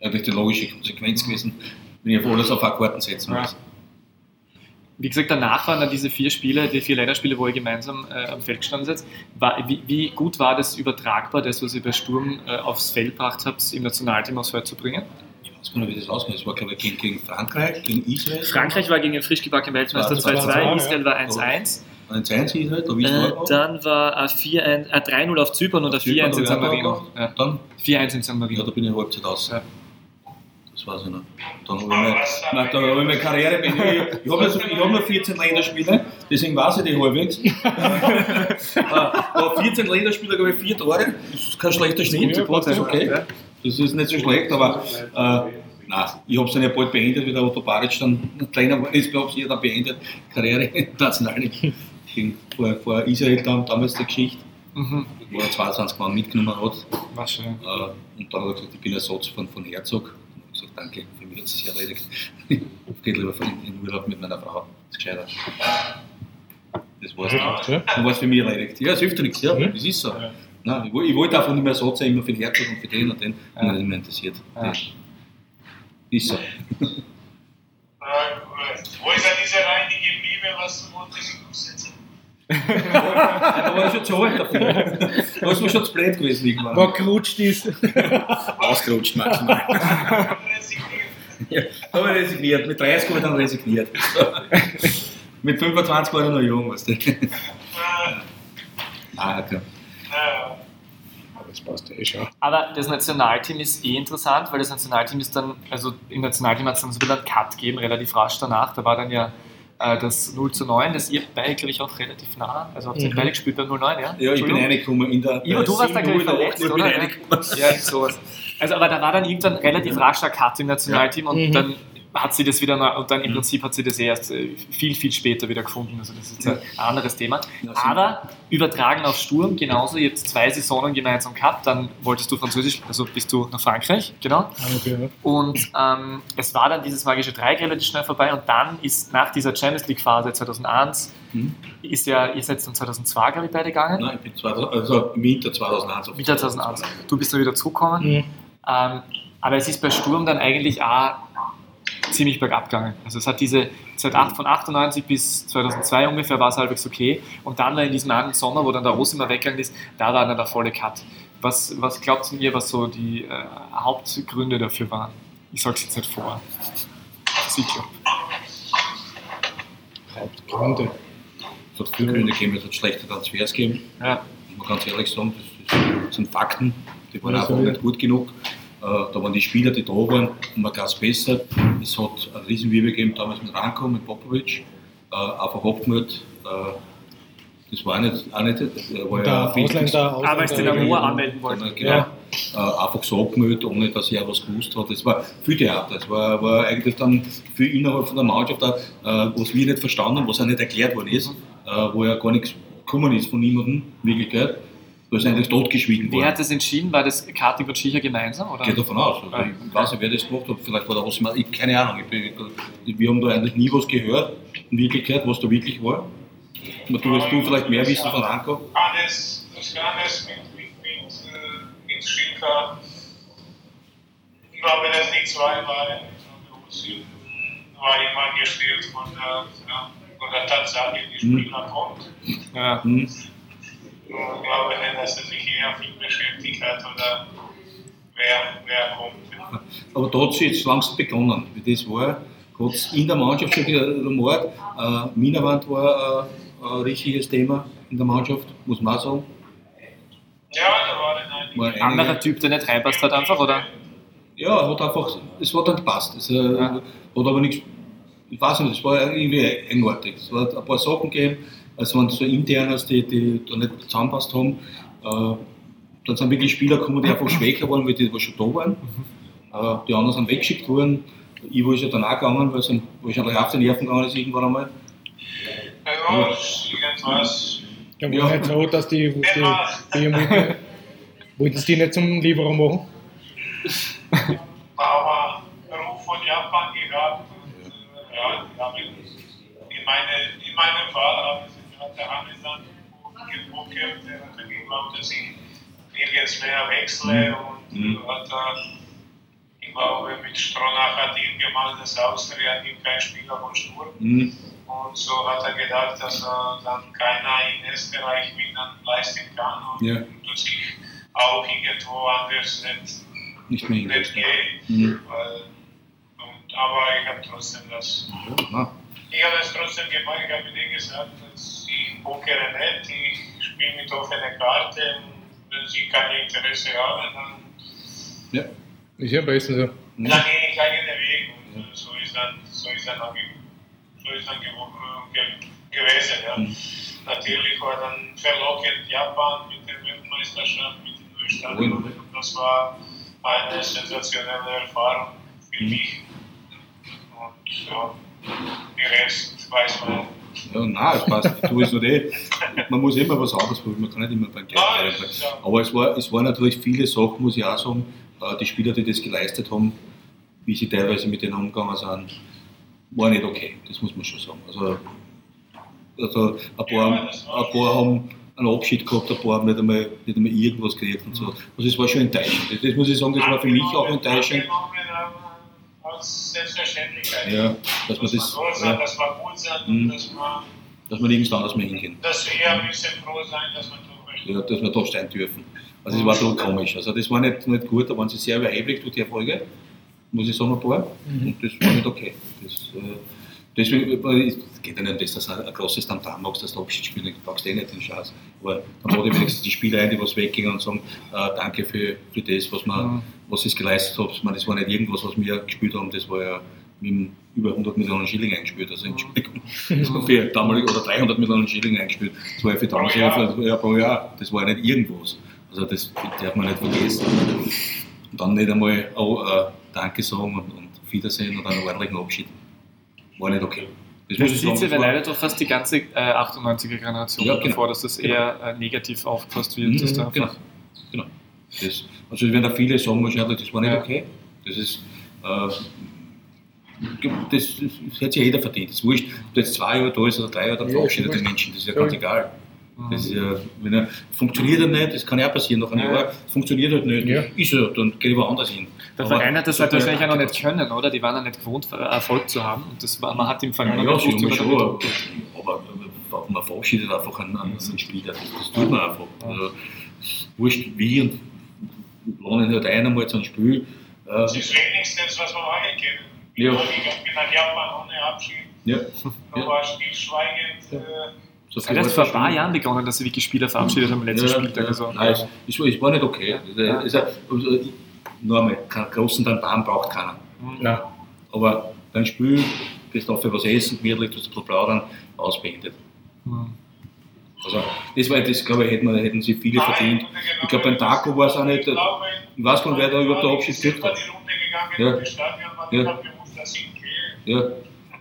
eigentlich die logische Konsequenz gewesen, wenn ich auf alles auf Akkorden setzen Ja. muss. Wie gesagt, danach waren dann diese vier Spiele, die vier Länderspiele, wo ihr gemeinsam äh, am Feld gestanden seid. War, wie, wie gut war das übertragbar, das, was ihr bei Sturm äh, aufs Feld gebracht habt, im Nationalteam aufs Feld zu bringen? Ich weiß gar nicht, wie das ausgeht. Es war, glaube ich, gegen, gegen Frankreich, gegen Israel. Frankreich war gegen den frisch gebackenen Weltmeister Das war 2-2, 2-2, Israel ja. war 1-1. Ein 1 Israel, da wisst Äh, dann war ein 4-1 ein 3-0 auf Zypern und ein 4-1 in San Marino. Ja. Dann, 4-1 in San ja, Marino. da bin ich Halbzeit aus. Ja. Das weiß ich noch. Dann habe ich, meine, nein, da habe ich meine Karriere beendet. Ich habe ich hab nur 14 Länderspiele, deswegen weiß ich die halbwegs. Äh, *laughs* Aber 14 Länderspiele, glaube ich, vier Tore. Das ist kein schlechter Schnitt. Ja, Das ist okay. Ja. Das ist nicht so schlecht, aber äh, nein, ich habe es dann ja bald beendet, wie der Otto Baric dann Trainer war. Ich glaube, ich dann beendet, Karriere *laughs* international. Gegen- Vor, vor Israel dann, damals die Geschichte, Mhm. wo er 22 Mann mitgenommen hat. War schön. Äh, und dann hat er gesagt, ich bin Ersatz von, von Herzog. Und ich habe gesagt, danke, für mich hat es sich erledigt. *laughs* Ich gehe lieber in den Urlaub mit meiner Frau. Das ist gescheiter. Das war's dann. Ja. Dann war es für mich erledigt. Ja, es hilft ja nichts, ja, Mhm. das ist so. Nein, ich, ich wollte einfach nicht mehr Ersatz sein, immer für den Herzog und für den und den, Ja. ja. nicht mehr interessiert. Ja. Ist so. Äh, wo ist ja diese reinige Liebe, was du wolltest in umsetzen? Da war ich schon zu alt dafür. Da ist mir schon zu blöd gewesen irgendwann. Wo gerutscht ist. Ausgerutscht maximal. Ja, da habe ich resigniert. Mit 30 habe ich dann resigniert. Mit 25 war ich noch jung, weißt du. Nein, okay. Das passt ja eh schon. Aber das Nationalteam ist eh interessant, weil das Nationalteam ist dann, also im Nationalteam hat es dann so wieder einen Cut gegeben, relativ rasch danach. Da war dann ja das 0 zu 9, das ihr beide, glaube ich, auch relativ nah, also habt ihr Mhm. beide gespielt beim 0-9, ja? Ja, ich bin reingekommen in der. Ivo, du warst da, glaube ich, 7-0 verletzt, ich bin oder? reingekommen. Ja, sowas. Also, aber da war dann irgendwann relativ rascher Cut im Nationalteam und Mhm. dann hat sie das wieder, und dann im Prinzip hat sie das erst äh, viel, viel später wieder gefunden. Also das ist ein anderes Thema. Aber übertragen auf Sturm, genauso, ihr habt zwei Saisonen gemeinsam gehabt, dann wolltest du Französisch, also bist du nach Frankreich, genau. Ah. Und ähm, es war dann dieses magische Dreieck relativ schnell vorbei und dann ist nach dieser Champions League Phase 2001, Mhm. ist ja, ihr seid dann 2002, glaube ich, beide gegangen. Nein, ich bin 2000, also im Winter 2001. auf Wieder 2001. Du bist dann wieder zurückgekommen. Mhm. Ähm, aber es ist bei Sturm dann eigentlich auch ziemlich bergab gegangen. Also es hat diese seit acht- von 98 bis 2002 ungefähr war es halbwegs okay. Und dann in diesem einen Sommer, wo dann der Rosimar weggegangen ist, da war dann der volle Cut. Was, was glaubt ihr, was so die äh, Hauptgründe dafür waren? Ich sage es jetzt nicht vor. Sicher. Hauptgründe. Es hat viele Gründe gegeben, es hat schlechte Transfers gegeben. Ja. muss man ganz ehrlich sagen, das, das sind Fakten, die waren Ja, einfach nicht gut genug. Äh, da waren die Spieler, die da waren, um ein Gas besser. Es hat einen Riesenwirbel gegeben damals mit Ranko, mit Popovic, äh, einfach abgemalt. Äh, das war nicht, auch nicht, äh, war Der ja ein Ausländer, Ausländer. Aber es den Amor anmelden wollten. Genau, Ja. äh, einfach so abgemalt, ohne dass er was gewusst hat. Das war viel Theater. Das war, war eigentlich dann viel innerhalb von der Mannschaft, auch, äh, was wir nicht verstanden haben, was auch nicht erklärt worden ist, äh, wo ja gar nichts gekommen ist von niemandem, in Wirklichkeit. Da ist eigentlich totgeschwiegen Wer worden. hat das entschieden? War das Karting und Schicher gemeinsam? Oder? Ich gehe davon aus. Also Ja. Ich weiß nicht, wer das gemacht hat. Vielleicht war der Osman, ich keine Ahnung. Ich bin, wir haben da eigentlich nie was gehört, in Wirklichkeit, was da wirklich war. Aber Du wirst du vielleicht mehr wissen von Ranko. Hannes, das Hannes mit, mit, mit, äh, mit Schilker. Ich glaube, das die zwei waren, war immer gespielt von der, von der Tatsache, die Mhm. Spieler kommt. Ja. Hm. Ich glaube nicht, dass er sich eher viel beschäftigt hat oder wer, wer kommt. Aber da hat es jetzt langsam begonnen. Wie das war, hat es in der Mannschaft schon rumort. Äh, Minawand war äh, ein richtiges Thema in der Mannschaft, muss man auch sagen. Ja, da. War einige- Anderer Typ, der nicht reinpasst hat einfach, oder? Ja, hat einfach, es hat dann gepasst. Es äh, Ja. hat aber nichts, ich weiß nicht, es war irgendwie eigenartig. Es hat ein paar Sachen gegeben, es waren so internes, die, die da nicht zusammenpasst haben. Äh, dann sind wirklich Spieler gekommen, die einfach schwächer waren, weil die, die schon da waren. Äh, die anderen sind weggeschickt worden. Ivo ist ja dann auch gegangen, weil es wahrscheinlich auf die Nerven gegangen ist irgendwann einmal. Ja, irgendwas. Ja, war Ja. nicht so, dass die, die, die, wollten die nicht zum Libero machen? aber Ruf von Japan gehabt. Äh, ja, die haben in meinem Fall haben sie dann gepokert, der hat dann geglaubt, dass ich nirgends mehr wechsle und Mhm. hat dann, ich glaube, mit Stronach hat ihm gemacht, dass Austria gibt kein Spieler von Sturm. Mhm. Und so hat er gedacht, dass er dann keiner in Österreich mit dann leisten kann und Ja. dass ich auch irgendwo anders nicht, Nicht mehr nicht gehe. Mhm. Weil, und, aber ich habe trotzdem das, Ja, ich habe es trotzdem gemacht, ich habe denen gesagt, dass ich pokere nicht, ich spiele mit offener Karte und wenn sie kein Interesse haben, dann, ja. Ist ja besser so. Ja. dann gehe ich eigenen Weg und äh, so ist dann, so ist dann, so ist dann äh, ge gewesen. Ja. Mhm. Natürlich war dann verlockend Japan mit der Weltmeisterschaft, mit dem Neustadion. Mhm. Das war eine sensationelle Erfahrung für mich. Und ja, die Rest weiß man. Ja, nein, es passt. Du ist nur eh. Man muss immer was anderes probieren, man kann nicht immer beim Geld Nein, bleiben. Aber es war, es waren natürlich viele Sachen, muss ich auch sagen, äh, die Spieler, die das geleistet haben, wie sie teilweise mit denen umgegangen sind, war nicht okay. Das muss man schon sagen. Also, also ein, paar, war ein paar haben einen Abschied gehabt, ein paar haben nicht einmal, nicht einmal irgendwas gekriegt und so. Also es war schon enttäuschend. Das, das muss ich sagen, das war für mich auch enttäuschend. Als Selbstverständlichkeit. Ja, dass man dass das, man so sein, ja, dass man gut sein Mhm. und dass man, dass man nirgends anders mehr hingehen. dass wir ein bisschen froh sein, dass man möchte. ja, dass wir da stehen dürfen. Also es war schon komisch. Also das war nicht, nicht gut, da waren sie sehr überheblich durch die Erfolge, muss ich sagen, ein paar. Und das war nicht okay. Das, äh, deswegen, äh, es geht ja nicht, dass du ein großes Tamtam machst, dass du Abschied spielst, du packst eh nicht den Schatz. Aber dann lade ich wenigstens die Spieler ein, die was weggehen und sagen, äh, danke für, für das, was, man, was ich geleistet habe. Ich meine, das war nicht irgendwas, was wir gespielt haben, das war ja mit über 100 Millionen Schilling eingespielt, also Entschuldigung, *laughs* für damalig oder 300 Millionen Schilling eingespielt, das war ja für damals Pro Jahr. ja, ja, pro Jahr, das war ja nicht irgendwas, also das darf man nicht vergessen. Und dann nicht einmal auch äh, Danke sagen und, und Wiedersehen oder einen ordentlichen Abschied. War nicht okay. Das muss ich sieht das war- leider doch fast die ganze äh, 98er-Generation Ja, ja, genau. davor, dass das eher äh, negativ aufgefasst wird. Mhm, da genau. genau. Das, also es werden da viele sagen wahrscheinlich, das war nicht Ja. okay. Das ist äh, das, das hat sich jeder verdient. Das ist wurscht, ob der jetzt zwei Jahre da ist oder drei Jahre, dann Ja, wurscht. Menschen. Das ist ja ganz egal. Das ist ja, wenn er funktioniert er nicht, das kann ja auch passieren nach einem Ja. Jahr, funktioniert halt nicht, Ja. ist er, dann geht er woanders hin. Der Aber Verein hat das so halt wahrscheinlich auch noch nicht können, oder? Die waren ja nicht gewohnt, Erfolg zu haben. Und das war, man hat im Ja, Verein ja, man schon, umgeht. aber aber man verabschiedet einfach einen, einen, einen Spieler, das, das tut man einfach. Also, wurscht wie und lernen halt ein einmal zum Spiel. Äh, Das ist wenigstens, was wir machen können. Ja. Ich bin nach Japan ohne Abschied. ja, Da Ja. war stillschweigend. Äh, so Es hat erst vor ein paar Jahren begonnen, dass sie wirklich Spieler verabschiedet haben im letzten ja, Spieltag. Ja, Also, nein, es, es, war, nicht okay. Also, Ja. also, ich- nur einmal, keinen großen Bam braucht keiner. Nein. Aber beim Spiel, gehst dafür was essen, gemütlich, tust ein bisschen plaudern, ausbeendet. Hm. Also, das war das, glaube ich, hätten, hätten sie viele verdient. Ich glaube, beim Taco war es auch nicht. Ich weiß gar nicht, wer da überhaupt den Abschied gekriegt hat. die Runde gegangen Ja. das Ja. ich ich. Ja,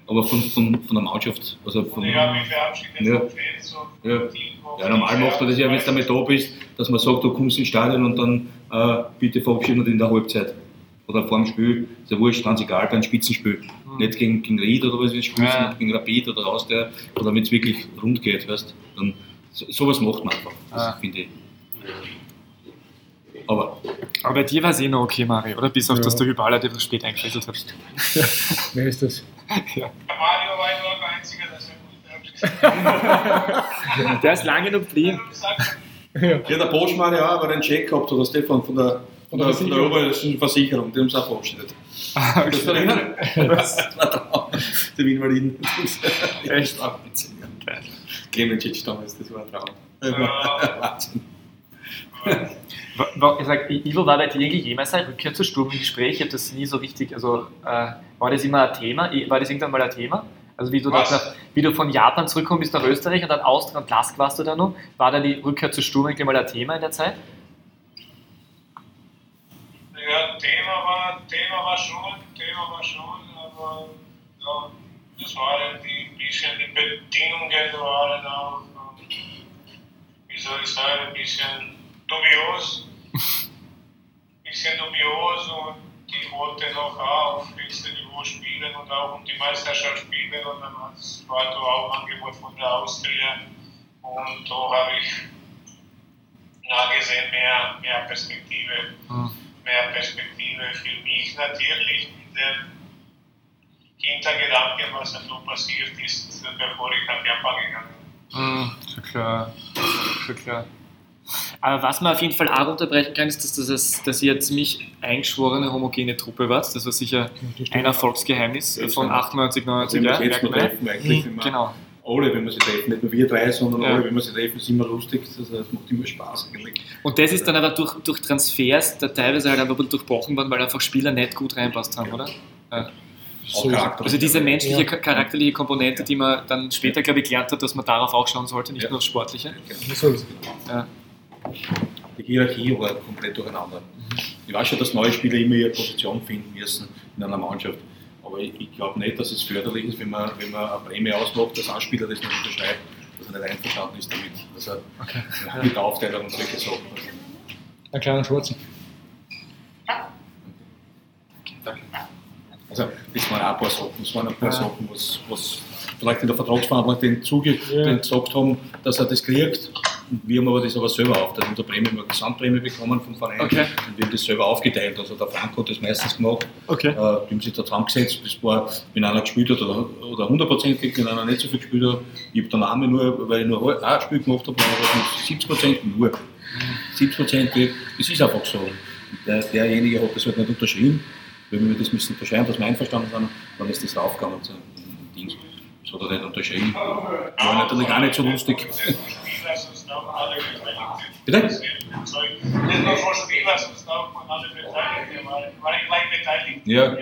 aber von, von, von der Mannschaft. Also von, Ja. Fans und Ja. wo ja, normal macht er das ja, wenn du damit da bist, dass man sagt, du kommst ins Stadion und dann äh, bitte verabschieden wir in der Halbzeit. Oder vor dem Spiel, ist ja wurscht, ganz egal, beim Spitzenspiel. Nicht gegen, gegen Ried oder was wir spielen, Ja. sondern gegen Rapid oder Austria, oder wenn es wirklich rund geht, weißt dann so, sowas macht man einfach, das Ah. finde ich. Aber Aber bei dir war es eh noch okay, Mari, oder? Bis auf, Ja. dass der Hübaler dir spät eingefesselt hat. Wer *laughs* ist das? Der Mario war nur der Einzige, dass er gut *laughs* Der ist lange genug geblieben. gesagt Ja, der Boschmann ja, aber einen Check gehabt, oder Stefan von der, von der, von der oberösterreichischen Versicherung, die haben es auch verabschiedet. Dich erinnern? *laughs* Das war Traum. Die Wien-Marien. Echt? Clementic damals, das war ein Traum. Wahnsinn. *laughs* Ich sag, Ivo, war bei dir eigentlich jemals eine Rückkehr zu Sturm im Gespräch? Ich habe das nie so richtig, also äh, war das immer ein Thema? War das irgendwann mal ein Thema? Also wie du, nach, wie du von Japan zurückkommst bis nach Österreich und dann Austria und Lask warst du da noch, war dann die Rückkehr zu Sturm irgendwie mal ein Thema in der Zeit? Ja, Thema war, Thema war schon, Thema war schon, aber ja, das waren die bisschen die Bedingungen waren auch, ähm, wie soll ich sagen, ein bisschen dubios. bisschen dubios und ich wollte noch auf höchstem Niveau spielen und auch um die Meisterschaft spielen und dann war da auch ein Angebot von der Austria und da habe ich nachgesehen mehr, mehr Perspektive mehr Perspektive für mich natürlich mit dem Hintergedanken, was da so passiert ist, bevor ich nach Japan gegangen bin. Mhm, schon klar. Schon klar. Aber was man auf jeden Fall auch unterbrechen kann, ist, dass, das, dass, dass ihr eine ziemlich eingeschworene, homogene Truppe wart. Das war sicher ein Erfolgsgeheimnis von 98, 99 Wenn wir Jahren. wir Genau. alle, wenn wir sie treffen, nicht nur wir drei, sondern Ja. alle, wenn wir sie treffen, ist immer lustig. Das heißt, macht immer Spaß eigentlich. Und das ist dann aber durch, durch Transfers da teilweise halt einfach ein bisschen durchbrochen worden, weil einfach Spieler nicht gut reinpasst haben, oder? Ja. Charakter. Also diese menschliche, Ja. cha- charakterliche Komponente, die man dann später, glaube ich, gelernt hat, dass man darauf auch schauen sollte, nicht Ja. nur aufs Sportliche. So. Ja. Die Hierarchie war komplett durcheinander. Ich weiß schon, dass neue Spieler immer ihre Position finden müssen in einer Mannschaft. Aber ich, ich glaube nicht, dass es förderlich ist, wenn man, wenn man eine Prämie ausmacht, dass ein Spieler das nicht unterschreibt, dass er nicht einverstanden ist damit. Dass er mit Aufteilung und solche Sachen. Ein kleiner Schwarzen. Also, das waren auch ein paar Sachen. Das waren ein paar Sachen, was, was vielleicht in der Vertragsverhandlung den, zuge Ja. den gesagt haben, dass er das kriegt. Wir haben aber das aber selber auf. Da haben wir Prämie, wir Gesamtprämie bekommen vom Verein. Okay. Und wir haben das selber aufgeteilt. Also der Franco hat das meistens gemacht. Okay. Äh, die haben sich da zusammengesetzt. Das war, wenn einer gespielt hat oder, oder 100% gekriegt, wenn einer nicht so viel gespielt hat. Ich habe dann einmal nur, weil ich nur ein Spiel gemacht habe, ich 70% nur. 70% gekriegt. Das ist einfach so. Der, derjenige hat das halt nicht unterschrieben. Wenn wir das müssen unterschreiben, dass wir einverstanden sind, dann ist das raufgegangen Ding. Das hat er nicht unterschrieben. War natürlich auch nicht so lustig. Bitte? Von Spieler, sonst auch. Ja.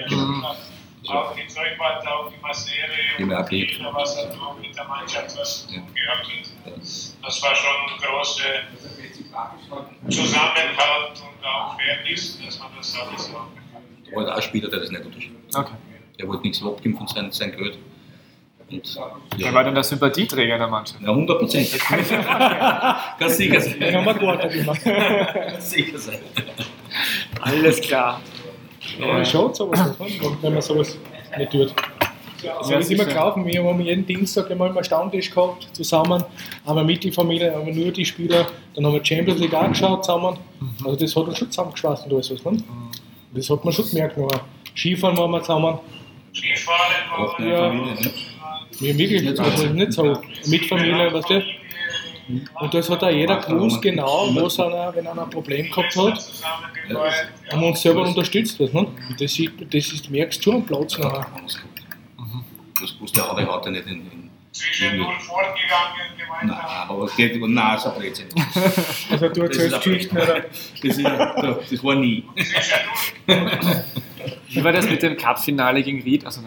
die Zeugwart, auch die Massere, und abhebt. Spieler, was er so mit der Mannschaft was Ja. gehabt hat. Das war schon ein großer Zusammenhalt und auch Fairness, dass man das alles kann. Da war halt ein Spieler, der das nicht unterschrieben hat. Okay. Der wollte nichts abgeben von seinem sein Geld. Und, Wer ja, war denn der Sympathieträger der Mannschaft? ja, 100 Prozent. Kann sicher sein. Den haben wir gewartet immer. Kann sicher sein. Alles klar. Ja, schaut sowas, aus, ne? wenn man sowas nicht tut. Also Ja, es ist immer gelaufen, wir haben jeden Dienstag einmal einen Stammtisch gehabt, zusammen, einmal Mittelfamilie, einmal nur die Spieler, dann haben wir Champions League auch geschaut zusammen. Also das hat uns schon zusammengeschweißt und alles was. Ne? Das hat man schon gemerkt. Noch. Skifahren waren wir zusammen. Skifahren Auch war eine Ja. Wirklich, Nicht also so. nicht so mit Familie, weißt du? Und das hat auch jeder gewusst, genau, was einer, wenn einer ein Problem gehabt hat, zusammengefallen. haben wir uns selber unterstützt. Weißt, du? Das, ist, das ist, merkst du am Platz nachher. Das wusste der Haare heute nicht in, in Zwischen null fortgegangen, Nein, gemeinsam. aber es geht, nein, ist ein Blödsinn. *laughs* Also du erzählst ein Geschichten, oder? Das, ist, das war nie. Wie war das mit dem Cup-Finale gegen Ried? Also,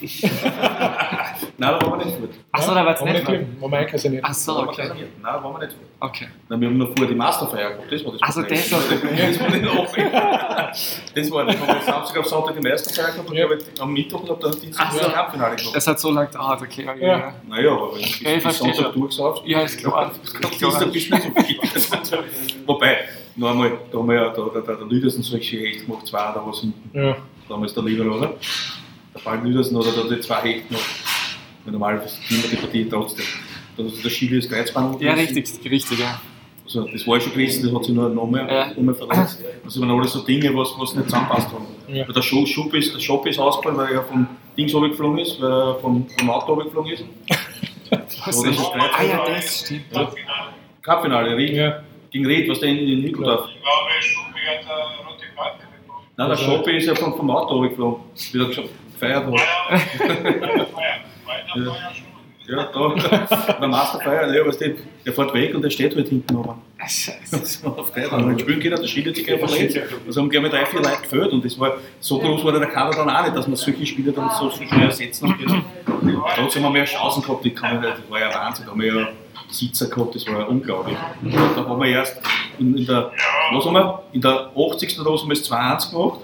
*laughs* Nein, da waren wir nicht gut. Achso, da war es Haben nicht. nicht gegeben, haben wir einkassiert. Achso, okay. nicht. Nein, da waren wir nicht gut. okay. Nein, wir haben noch vorher die Masterfeier gehabt, das war das Problem. das war das war nicht offen. Das war, haben wir Samstag auf Sonntag die Meisterfeier gehabt und Ja. ich habe am Mittwoch und habe dann Dienstag so. das Halbfinale gehabt. Das hat so lange gedauert, okay. Ja, Ja. ja. Naja, aber wenn du ich bis Sonntag durchsaufst, ja ist klar. Dienstag bist du nicht so. *laughs* Wobei, noch einmal, da haben wir ja, da, da, da, der Lüdersen solche Hecht gemacht, zwei da was hinten. Ja. Damals der Lieber, oder? Der Fall Lüdersen oder da die zwei Hecht noch. Weil normalerweise immer die Partie trotzdem. Hat der Schiele das Kreuzband Ja, richtig, richtig, ja. Also das war schon gerissen, das hat sich nur noch mehr, Ja. noch mehr verletzt. Das waren alles so Dinge, was, was nicht zusammenpasst haben. Ja. Weil Der Schub, Schub ist, der ist ausgefallen, weil er vom Dings runtergeflogen ist, weil er vom, vom Auto runtergeflogen ist. *laughs* Ist? das Kreuzband. Ah ja, das stimmt. Cup-Finale, Ried, Ja. gegen Ried, was der in, in Nikoldorf. Ich glaube, Schubi hat eine rote Karte bekommen. Nein, der Schoppe ist ja vom, vom Auto runtergeflogen, wie er gefeiert hat. Ja. Ja, da, beim Masterfeier, ja, weißt du, der fährt weg und der steht halt hinten oben. Scheiße. *laughs* auf Freitag. Und spielen geht, der Schiele sich einfach verletzt. Also haben gleich mal drei, vier Leute gefällt und das war, so groß war der Kader dann auch nicht, dass man solche Spieler dann so, so schnell ersetzen können. Trotzdem haben wir ja Chancen gehabt, die kann ich, das war ja Wahnsinn, da haben wir ja Sitzer gehabt, das war ja unglaublich. Und da haben wir erst in, in der, was haben wir, in der 80. oder was haben wir das 2-1 gemacht,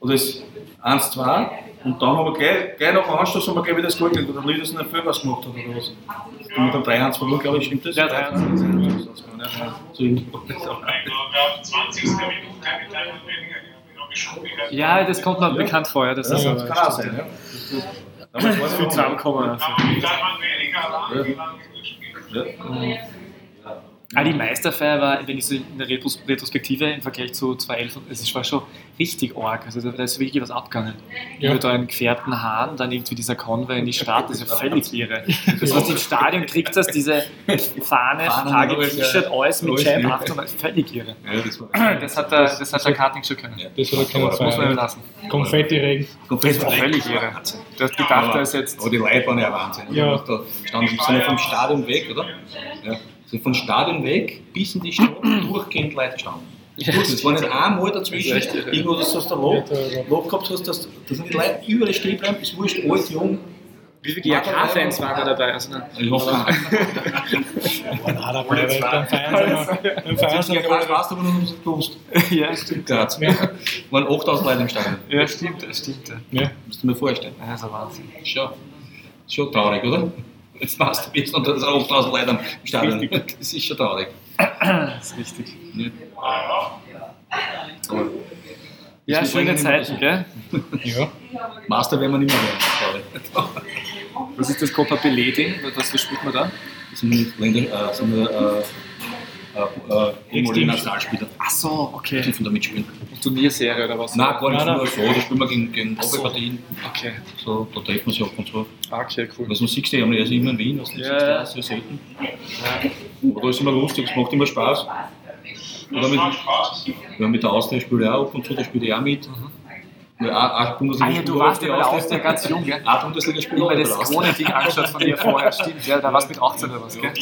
oder das 1-2 und dann haben wir gleich, gleich nach dem Anstoß haben wir gleich wieder das Goal gekriegt, oder der Lüdersen einen Vollgas gemacht hat oder was. Und mit dem 3-1 verloren, glaube ich, stimmt das? Ja, 3-1. Ja, so irgendwie. Ich glaube, wir haben 20. Minute mit einem weniger. Ich glaube, Schubi hat Ja, das kommt mir bekannt vor, ja. Das ist Ja, aber das kann auch sein, ja. Damals war es viel zusammenkommen. Also. gespielt. Ja. Ah, die Meisterfeier war, wenn ich so in der Retros Retrospektive im Vergleich zu 2011, es war schon richtig arg. Also da, da ist wirklich was abgegangen. Ja. Über da einen gefärbten Hahn, dann irgendwie dieser Convoy in die Stadt, das ist ja völlig irre. *laughs* Das, was du im Stadion kriegst, das diese Fahne, Tage. T-Shirt, alles mit Jam ja. 800, völlig irre. Ja, das. Das hat der, das hat der Karting schon können. Ja. Das hat er können Muss man feiern. lassen. Konfetti-Regen. Das war völlig irre. Du hast gedacht, da ist jetzt. Aber die Leute waren ja Wahnsinn. Ja. Da standen, ja vom Stadion weg, oder? Ja. Sind von Stadion weg bis in die Stadt *clears throat* durchgehend Leute. Ja, Es war nicht einmal dazwischen, Das ist echt irre. irgendwo, dass du das da Loch, Loch gehabt hast, dass, dass sind die Leute überall stehen bleiben, ist wurscht, alt, jung. Wie viele GAK-Fans waren da dabei? Also, ne? Ich hoffe, War nah dabei, weil dann feiern sie noch. Dann feiern ja, noch. was warst aber noch nicht gewusst. ja, stimmt. Graz. Ja. Waren 8000 Leute im Stadion. Ja, stimmt, das stimmt. Ja. Ja. Musst du mir vorstellen. Ja, Das ist ein Wahnsinn. Schon, schon traurig, oder? Jetzt machst du bist und da sind 8000 Leute im Stadion. Das ist schon traurig. Das ist richtig. Ja. Aber Ja, Das schöne Zeiten, gell? Ja. *laughs* Master werden wir nicht mehr werden, Was ist das Copa Belay-Ding? Was spielt man da? ich. Sind äh, sind äh, äh, äh, Nationalspieler, Ach so, okay. die von da mitspielen. Turnierserie oder was? Nein, gar nicht Nein, nur so. Da spielen wir gegen, gegen so. Probepartien. Okay. So, da treffen wir sich ab und zu. Okay, cool. Was man sieht, die haben ja immer in Wien, Ja, ja, ja. sehr selten. Aber da ist immer lustig, es macht immer Spaß. Oder mit, ja, mit der Austria spiele ich auch ab und zu, da spiele ich auch mit. Ja, auch Bundesliga Ah ja, du warst ja bei der Austria ganz jung, gell? Auch Bundesliga Ich spiele habe ich mir auch das Austria. Krone-Ding angeschaut von dir vorher, stimmt. Ja, da warst du mit 18 oder was, gell?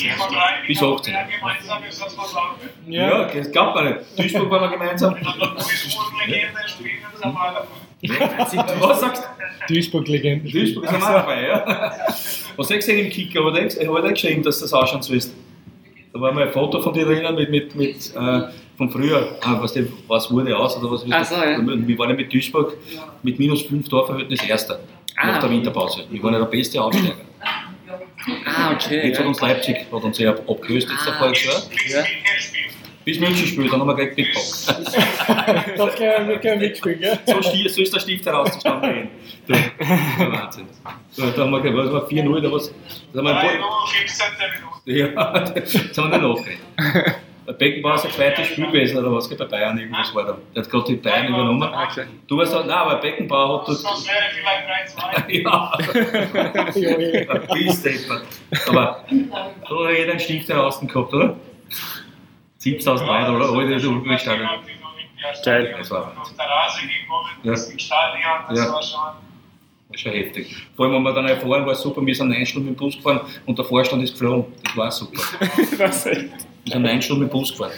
Bis 18. Gemeinsam ist das was anderes. Ja, das glaubt man nicht. Duisburg waren wir gemeinsam. Duisburg-Legende spielen. Was sagst Duisburg-Legenden. du? Duisburg ist auch dabei, ja. Was du gesehen im Kicker? Aber der hat er geschrieben, dass das auch schon so ist. Da war mal ein Foto von dir drinnen mit, mit, mit äh, von früher, ah, was, die, was wurde aus oder was Ach so, ja. Wir waren ja mit Duisburg mit minus 5 Torverhältnis Erster Ah. nach der Winterpause. Wir waren ja der beste Aufsteiger. Ah, okay. Jetzt hat uns Leipzig hat uns ja abgelöst, jetzt Ah. der Volksjahr. Bis Ja. München spielt. Bis München spielt, dann haben wir gleich Big Bock. *laughs* Das können wir können mitspielen, gell? So, so ist der Stift herauszustanden. *laughs* Du, der Wahnsinn. Da haben wir, gleich- was war 4-0 oder was? Da haben wir 3 ein 0, 15. Minute. Ja, *laughs* jetzt haben wir noch Beckenbauer ist ein zweites Spiel gewesen oder was, bei Bayern irgendwas war da. Der hat gerade die Bayern übernommen. Du hast gesagt, nein, aber Beckenbauer hat dort. Das wäre vielleicht 3-2. ja, Deppert. Aber da hat jeder einen Stift draußen gehabt, oder? 70.000 Leute, oder? Heute ist der Stadion. Geil. Das war Auf der Rase gekommen, Ja. das im Stadion, das Ja. war schon. Das ist schon heftig. Vor allem, wenn wir dann erfahren, war es super, wir sind neun Stunden mit dem Bus gefahren und der Vorstand ist geflogen. Das war super. *laughs* Was echt? Wir sind neun Stunden mit Bus gefahren.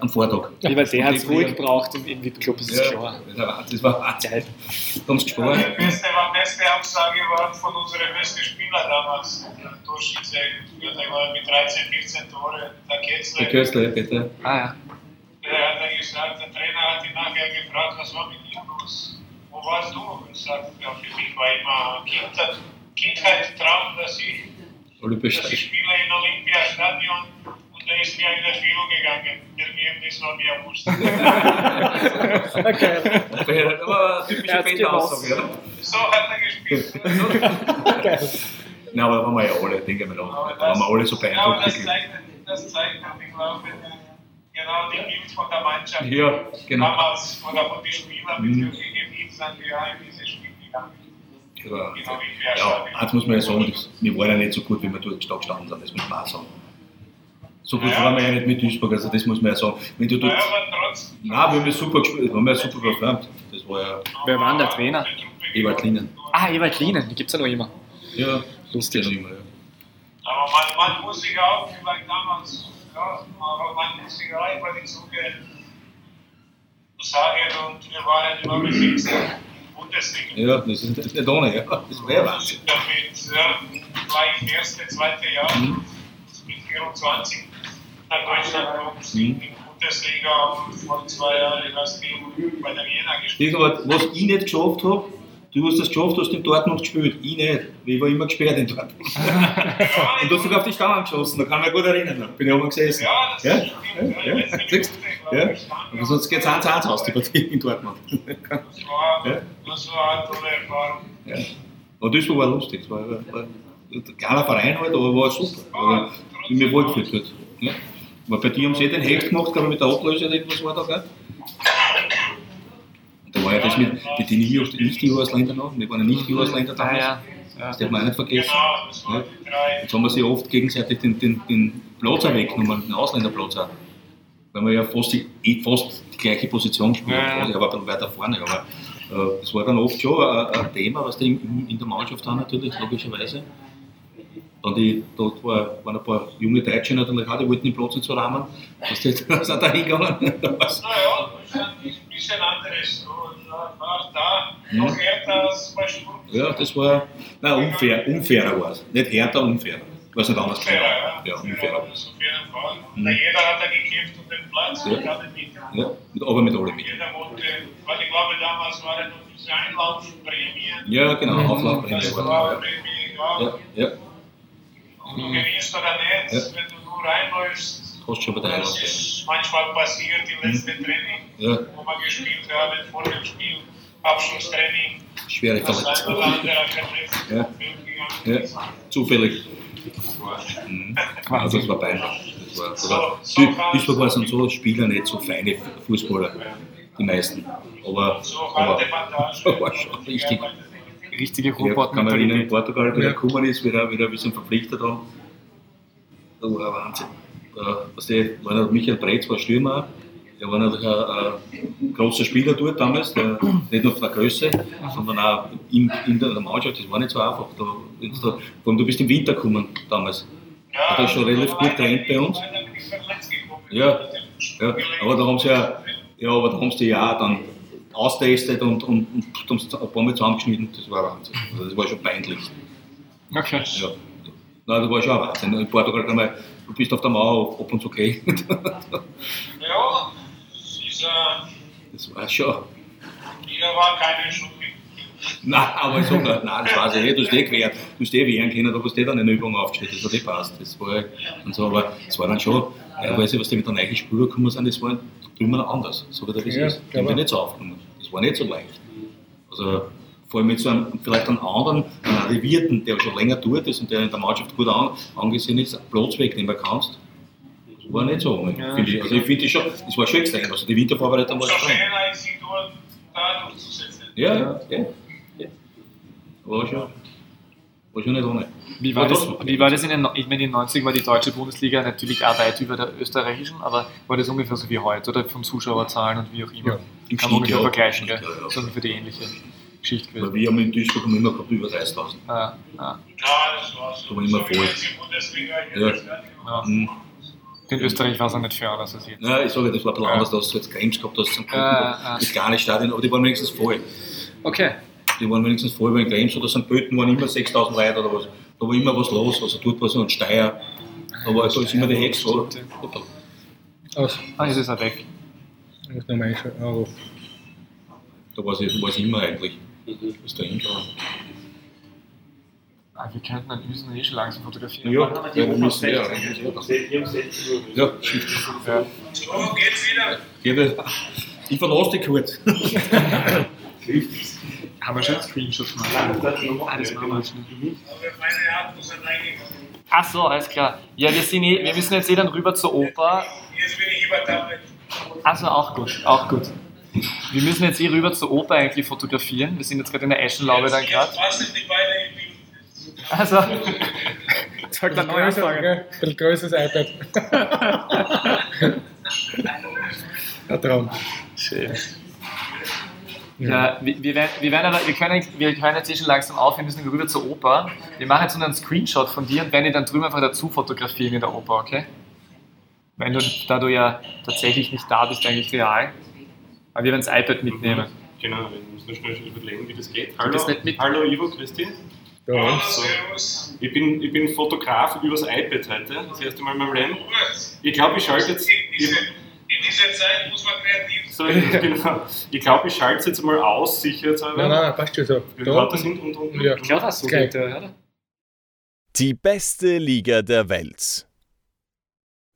Am Vortag. Ja, weil der hat es die- gebraucht im, im VIP-Club, das ist Ja, klar. das war- das. Geil. Da haben sie gespart. Die beste, war beste Aussage war von unserem besten Spieler damals, der Torschütze, der war mit 13, 14 Tore, der Der Ketzler. Köstler, bitte. Ah ja. Der hat dann gesagt, der Trainer hat ihn nachher gefragt, was war mit ihm los? Wo warst du? Und sagt, ja, für mich war immer Kindheit, Kindheit Traum, dass ich, dass Olympiastadion. ich spiele in Olympiastadion da ist mir in Erfüllung gegangen. Der Ergebnis war mir wurscht. Okay. Aber eine typische Er Band-Aussage, ja. so hat er gespielt. Geil. Nein, aber da waren wir ja alle, denke ich mir noch. Da waren wir alle so ja, aber beeindruckt. das zeigt, das zeigt, ich glaube, genau die Bild von der Mannschaft. Ja, genau. Damals, oder von den Spielern, Mhm. mit welchen Bild sind wir ja in dieses Spiel gegangen. War- Genau Ja, eins muss man ja sagen, wir waren ja nicht so gut, wie wir dort gestanden sind, das muss man auch sagen. So gut Ja. waren wir ja nicht mit Duisburg, also das muss man ja sagen. Wenn du dort, Naja, aber trotzdem. nein, wir haben ja super gespielt, wir haben ja super performt. Das war ja Wer war denn der Trainer? Ewald Linen. Ah, Ewald Lienen, die gibt es ja noch immer. Ja, lustig immer, ja. Aber man, man muss sich auch, vielleicht damals, ja, aber man muss sich auch über die Zuge sagen und wir waren immer mit sechs Bundesliga. Ja, das ist das ist nicht ohne, ja. Das wäre Wahnsinn. Damit ja, gleich erste, zweite Jahr Mhm. mit 24 nach Deutschland kommt in die Bundesliga und vor zwei Jahren hast du bei der Jena gespielt. Ich was ich nicht geschafft habe, du hast das geschafft, du hast in Dortmund gespielt. Ich nicht. Ich war immer gesperrt in Dortmund. *laughs* Und du hast sogar auf die Stange geschossen, da kann ich mich gut erinnern. Da bin ich oben gesessen. Ja, das Ja? stimmt. Ja? Siehst du? Ja? ich, Aber sonst geht es 1-1 aus, die Partie in Dortmund. Das war, Ja. das war eine tolle Erfahrung. Ja. Und das war lustig. Das war, war ein kleiner Verein halt, aber war super. Aber ich bin mir wohl gefühlt dort. Ja. Aber bei dir haben sie eh den Hecht gemacht, glaube ich, mit der Ablöse oder irgendwas war da, gell? Da war ja das mit, mit den Nicht-Jugosländer noch. Wir waren ja Nicht-Jugosländer damals. ja. Das darf man auch nicht vergessen. Ja. Jetzt haben wir sich oft gegenseitig den, den, den Platz auch weggenommen, den Ausländerplatz auch. Weil wir ja fast die, eh fast die gleiche Position spielen, Ja, ja. aber ein bisschen weiter vorne. Aber äh, das war dann oft schon ein, ein Thema, was die in, in der Mannschaft haben, natürlich, logischerweise. Dann die, dort war, waren ein paar junge Deutsche natürlich *laughs* auch, die wollten den Platz nicht so rahmen. Das sind da hingegangen. Naja, das ist ein bisschen anderes. So, da war da Mhm. noch härter als bei Sturm. ja, das war nein, unfair, unfairer war es. Nicht härter, unfair. Was nicht anders Unfairer, genau. ja. Ja, unfairer. Fall. Mhm. Jeder hat da gekämpft um den Platz, Ja. gerade mit. Ja, aber mit alle mit. Jeder wollte, weil ich glaube, damals waren noch diese Einlaufprämien. Ja, genau, Auflaufprämie Das war war. Prämie, ja. Ja, ja, Und du gewinnst oder nicht, Ja. wenn du nur bei der Das ist manchmal passiert im letzten Training, Ja, wo wir gespielt haben, vor dem Spiel, Abschlusstraining. schwere Verletzung. Ja. Ja, zufällig. Mhm. Also das war peinlich. Das war, So- so war sind so Spieler nicht so feine Fußballer, die meisten. Aber, So aber Bandage. *laughs* war schon richtig. Richtige Ja, kann man erinnern, in. Portugal, wie Ja. er gekommen ist, wieder, wieder ein bisschen verpflichtet haben. Da war ein Wahnsinn. Da, was die, war der Michael Breitz, war Stürmer. Der war natürlich ein, ein großer Spieler dort damals, der, nicht nur von der Größe, sondern auch in, in der Mannschaft. Das war nicht so einfach. Da, da, vor allem, du bist im Winter gekommen damals. Hat er schon relativ gut gerannt bei uns? Ja, ja, aber da haben sie ja, ja, aber da haben sie ja auch dann austestet und, und, und haben sie ein paar Mal zusammengeschnitten. Das war Wahnsinn. Also das war schon peinlich. Okay. Ja. Nein, das war schon ein Wahnsinn. In Portugal kann man, du bist auf der Mauer und zu okay. Ja, äh, Das war schon. hier war keine Schuld. Nein, aber ich sag nein, das weiß ich nicht, du hast eh quer, du hast eh wehren können, da hast du eh dann eine Übung aufgestellt, das hat eh passt. Das war und so, aber es war dann schon, teilweise, was die mit der neuen Spieler gekommen sind, das war drüben anders, so wie der das Ja, ist. Klar. die nicht so aufgenommen. Das war nicht so leicht. Also vor allem mit so einem, vielleicht einem anderen, einem Arrivierten, der schon länger dort ist und der in der Mannschaft gut an, angesehen ist, Platz wegnehmen kannst. Das war nicht so, finde ich. Also ich finde das schon, das war schon extrem. Also die Wintervorbereitung war schon. schwer ist sie dort da durchzusetzen. Ja, ja, ja. ja. War schon, war schon nicht ohne. Wie war, das, wie war das in den, ich meine, in den 90 war die deutsche Bundesliga natürlich auch weit über der österreichischen, aber war das ungefähr so wie heute oder von Zuschauerzahlen und wie auch immer? Ja. Im Kann man ungefähr ja. vergleichen, gell? Ja, ja. So ungefähr die ähnliche Geschichte Weil gewesen. wir haben in Duisburg immer gehabt über 30.000. Ah, ah, Ja, das war so. Da war immer voll. Ja. Stadion. ja. Mhm. In Österreich war es auch nicht für anders als jetzt. Ja, ich sage, das war ein bisschen anders, dass du jetzt Games gehabt hast, zum Ja, ja. mit kleinen Stadien, aber die waren wenigstens voll. Okay. Die waren wenigstens voll bei den Games oder St. Pölten waren immer 6.000 Leute oder was. Da war immer was los, also dort war so ein Steier. Da war da ist immer die Hex so. Aus. Ah, ist er weg. Ich muss noch mal einschauen. Oh. Da war es war es immer eigentlich. Bis dahin schon. Ah, wir könnten einen Üsen eh schon langsam fotografieren. Ja, ja, wir müssen ja. Ja, shit. Ja. So, geht's wieder. Ich verlasse dich kurz. *laughs* Haben wir schon einen Screenshot gemacht? Das machen wir. Ach so, alles klar. Ja, wir, sind eh, wir müssen jetzt eh dann rüber zur Oper. Jetzt bin ich überdampft. Also auch gut, auch gut. Wir müssen jetzt eh rüber zur Oper eigentlich fotografieren. Wir sind jetzt gerade in der Eschenlaube dann gerade. Also, sagt der neue Größer, Anfang. gell? Ein größeres iPad. *laughs* Ein Traum. Schön. Ja, wir, wir, werden, wir, werden aber, wir, können, wir können jetzt eh schon langsam auf, wir müssen rüber zur Oper. Wir machen jetzt nur einen Screenshot von dir und werden ihn dann drüben einfach dazu fotografieren in der Oper, okay? Wenn du, da du ja tatsächlich nicht da bist, eigentlich real. Aber wir werden das iPad mitnehmen. Genau, wir müssen nur schnell überlegen, wie das geht. Hallo, das nicht mit? hallo Ivo, Christi. Ja. Hallo, so. Ich bin, ich bin Fotograf übers iPad heute, das erste Mal in meinem Leben. Ich glaube, ich schalte jetzt. In dieser Zeit muss man kreativ sein. So, genau. Ich glaube, ich schalte es jetzt mal aus, sicherheitshalber. Nein, nein, passt schon so. Wir Da lauter unten. sind und, und, Ja. Klar, das so Geil. geht, ja, oder? Die beste Liga der Welt.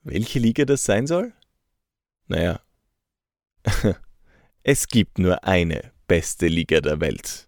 Welche Liga das sein soll? Naja, *laughs* es gibt nur eine beste Liga der Welt.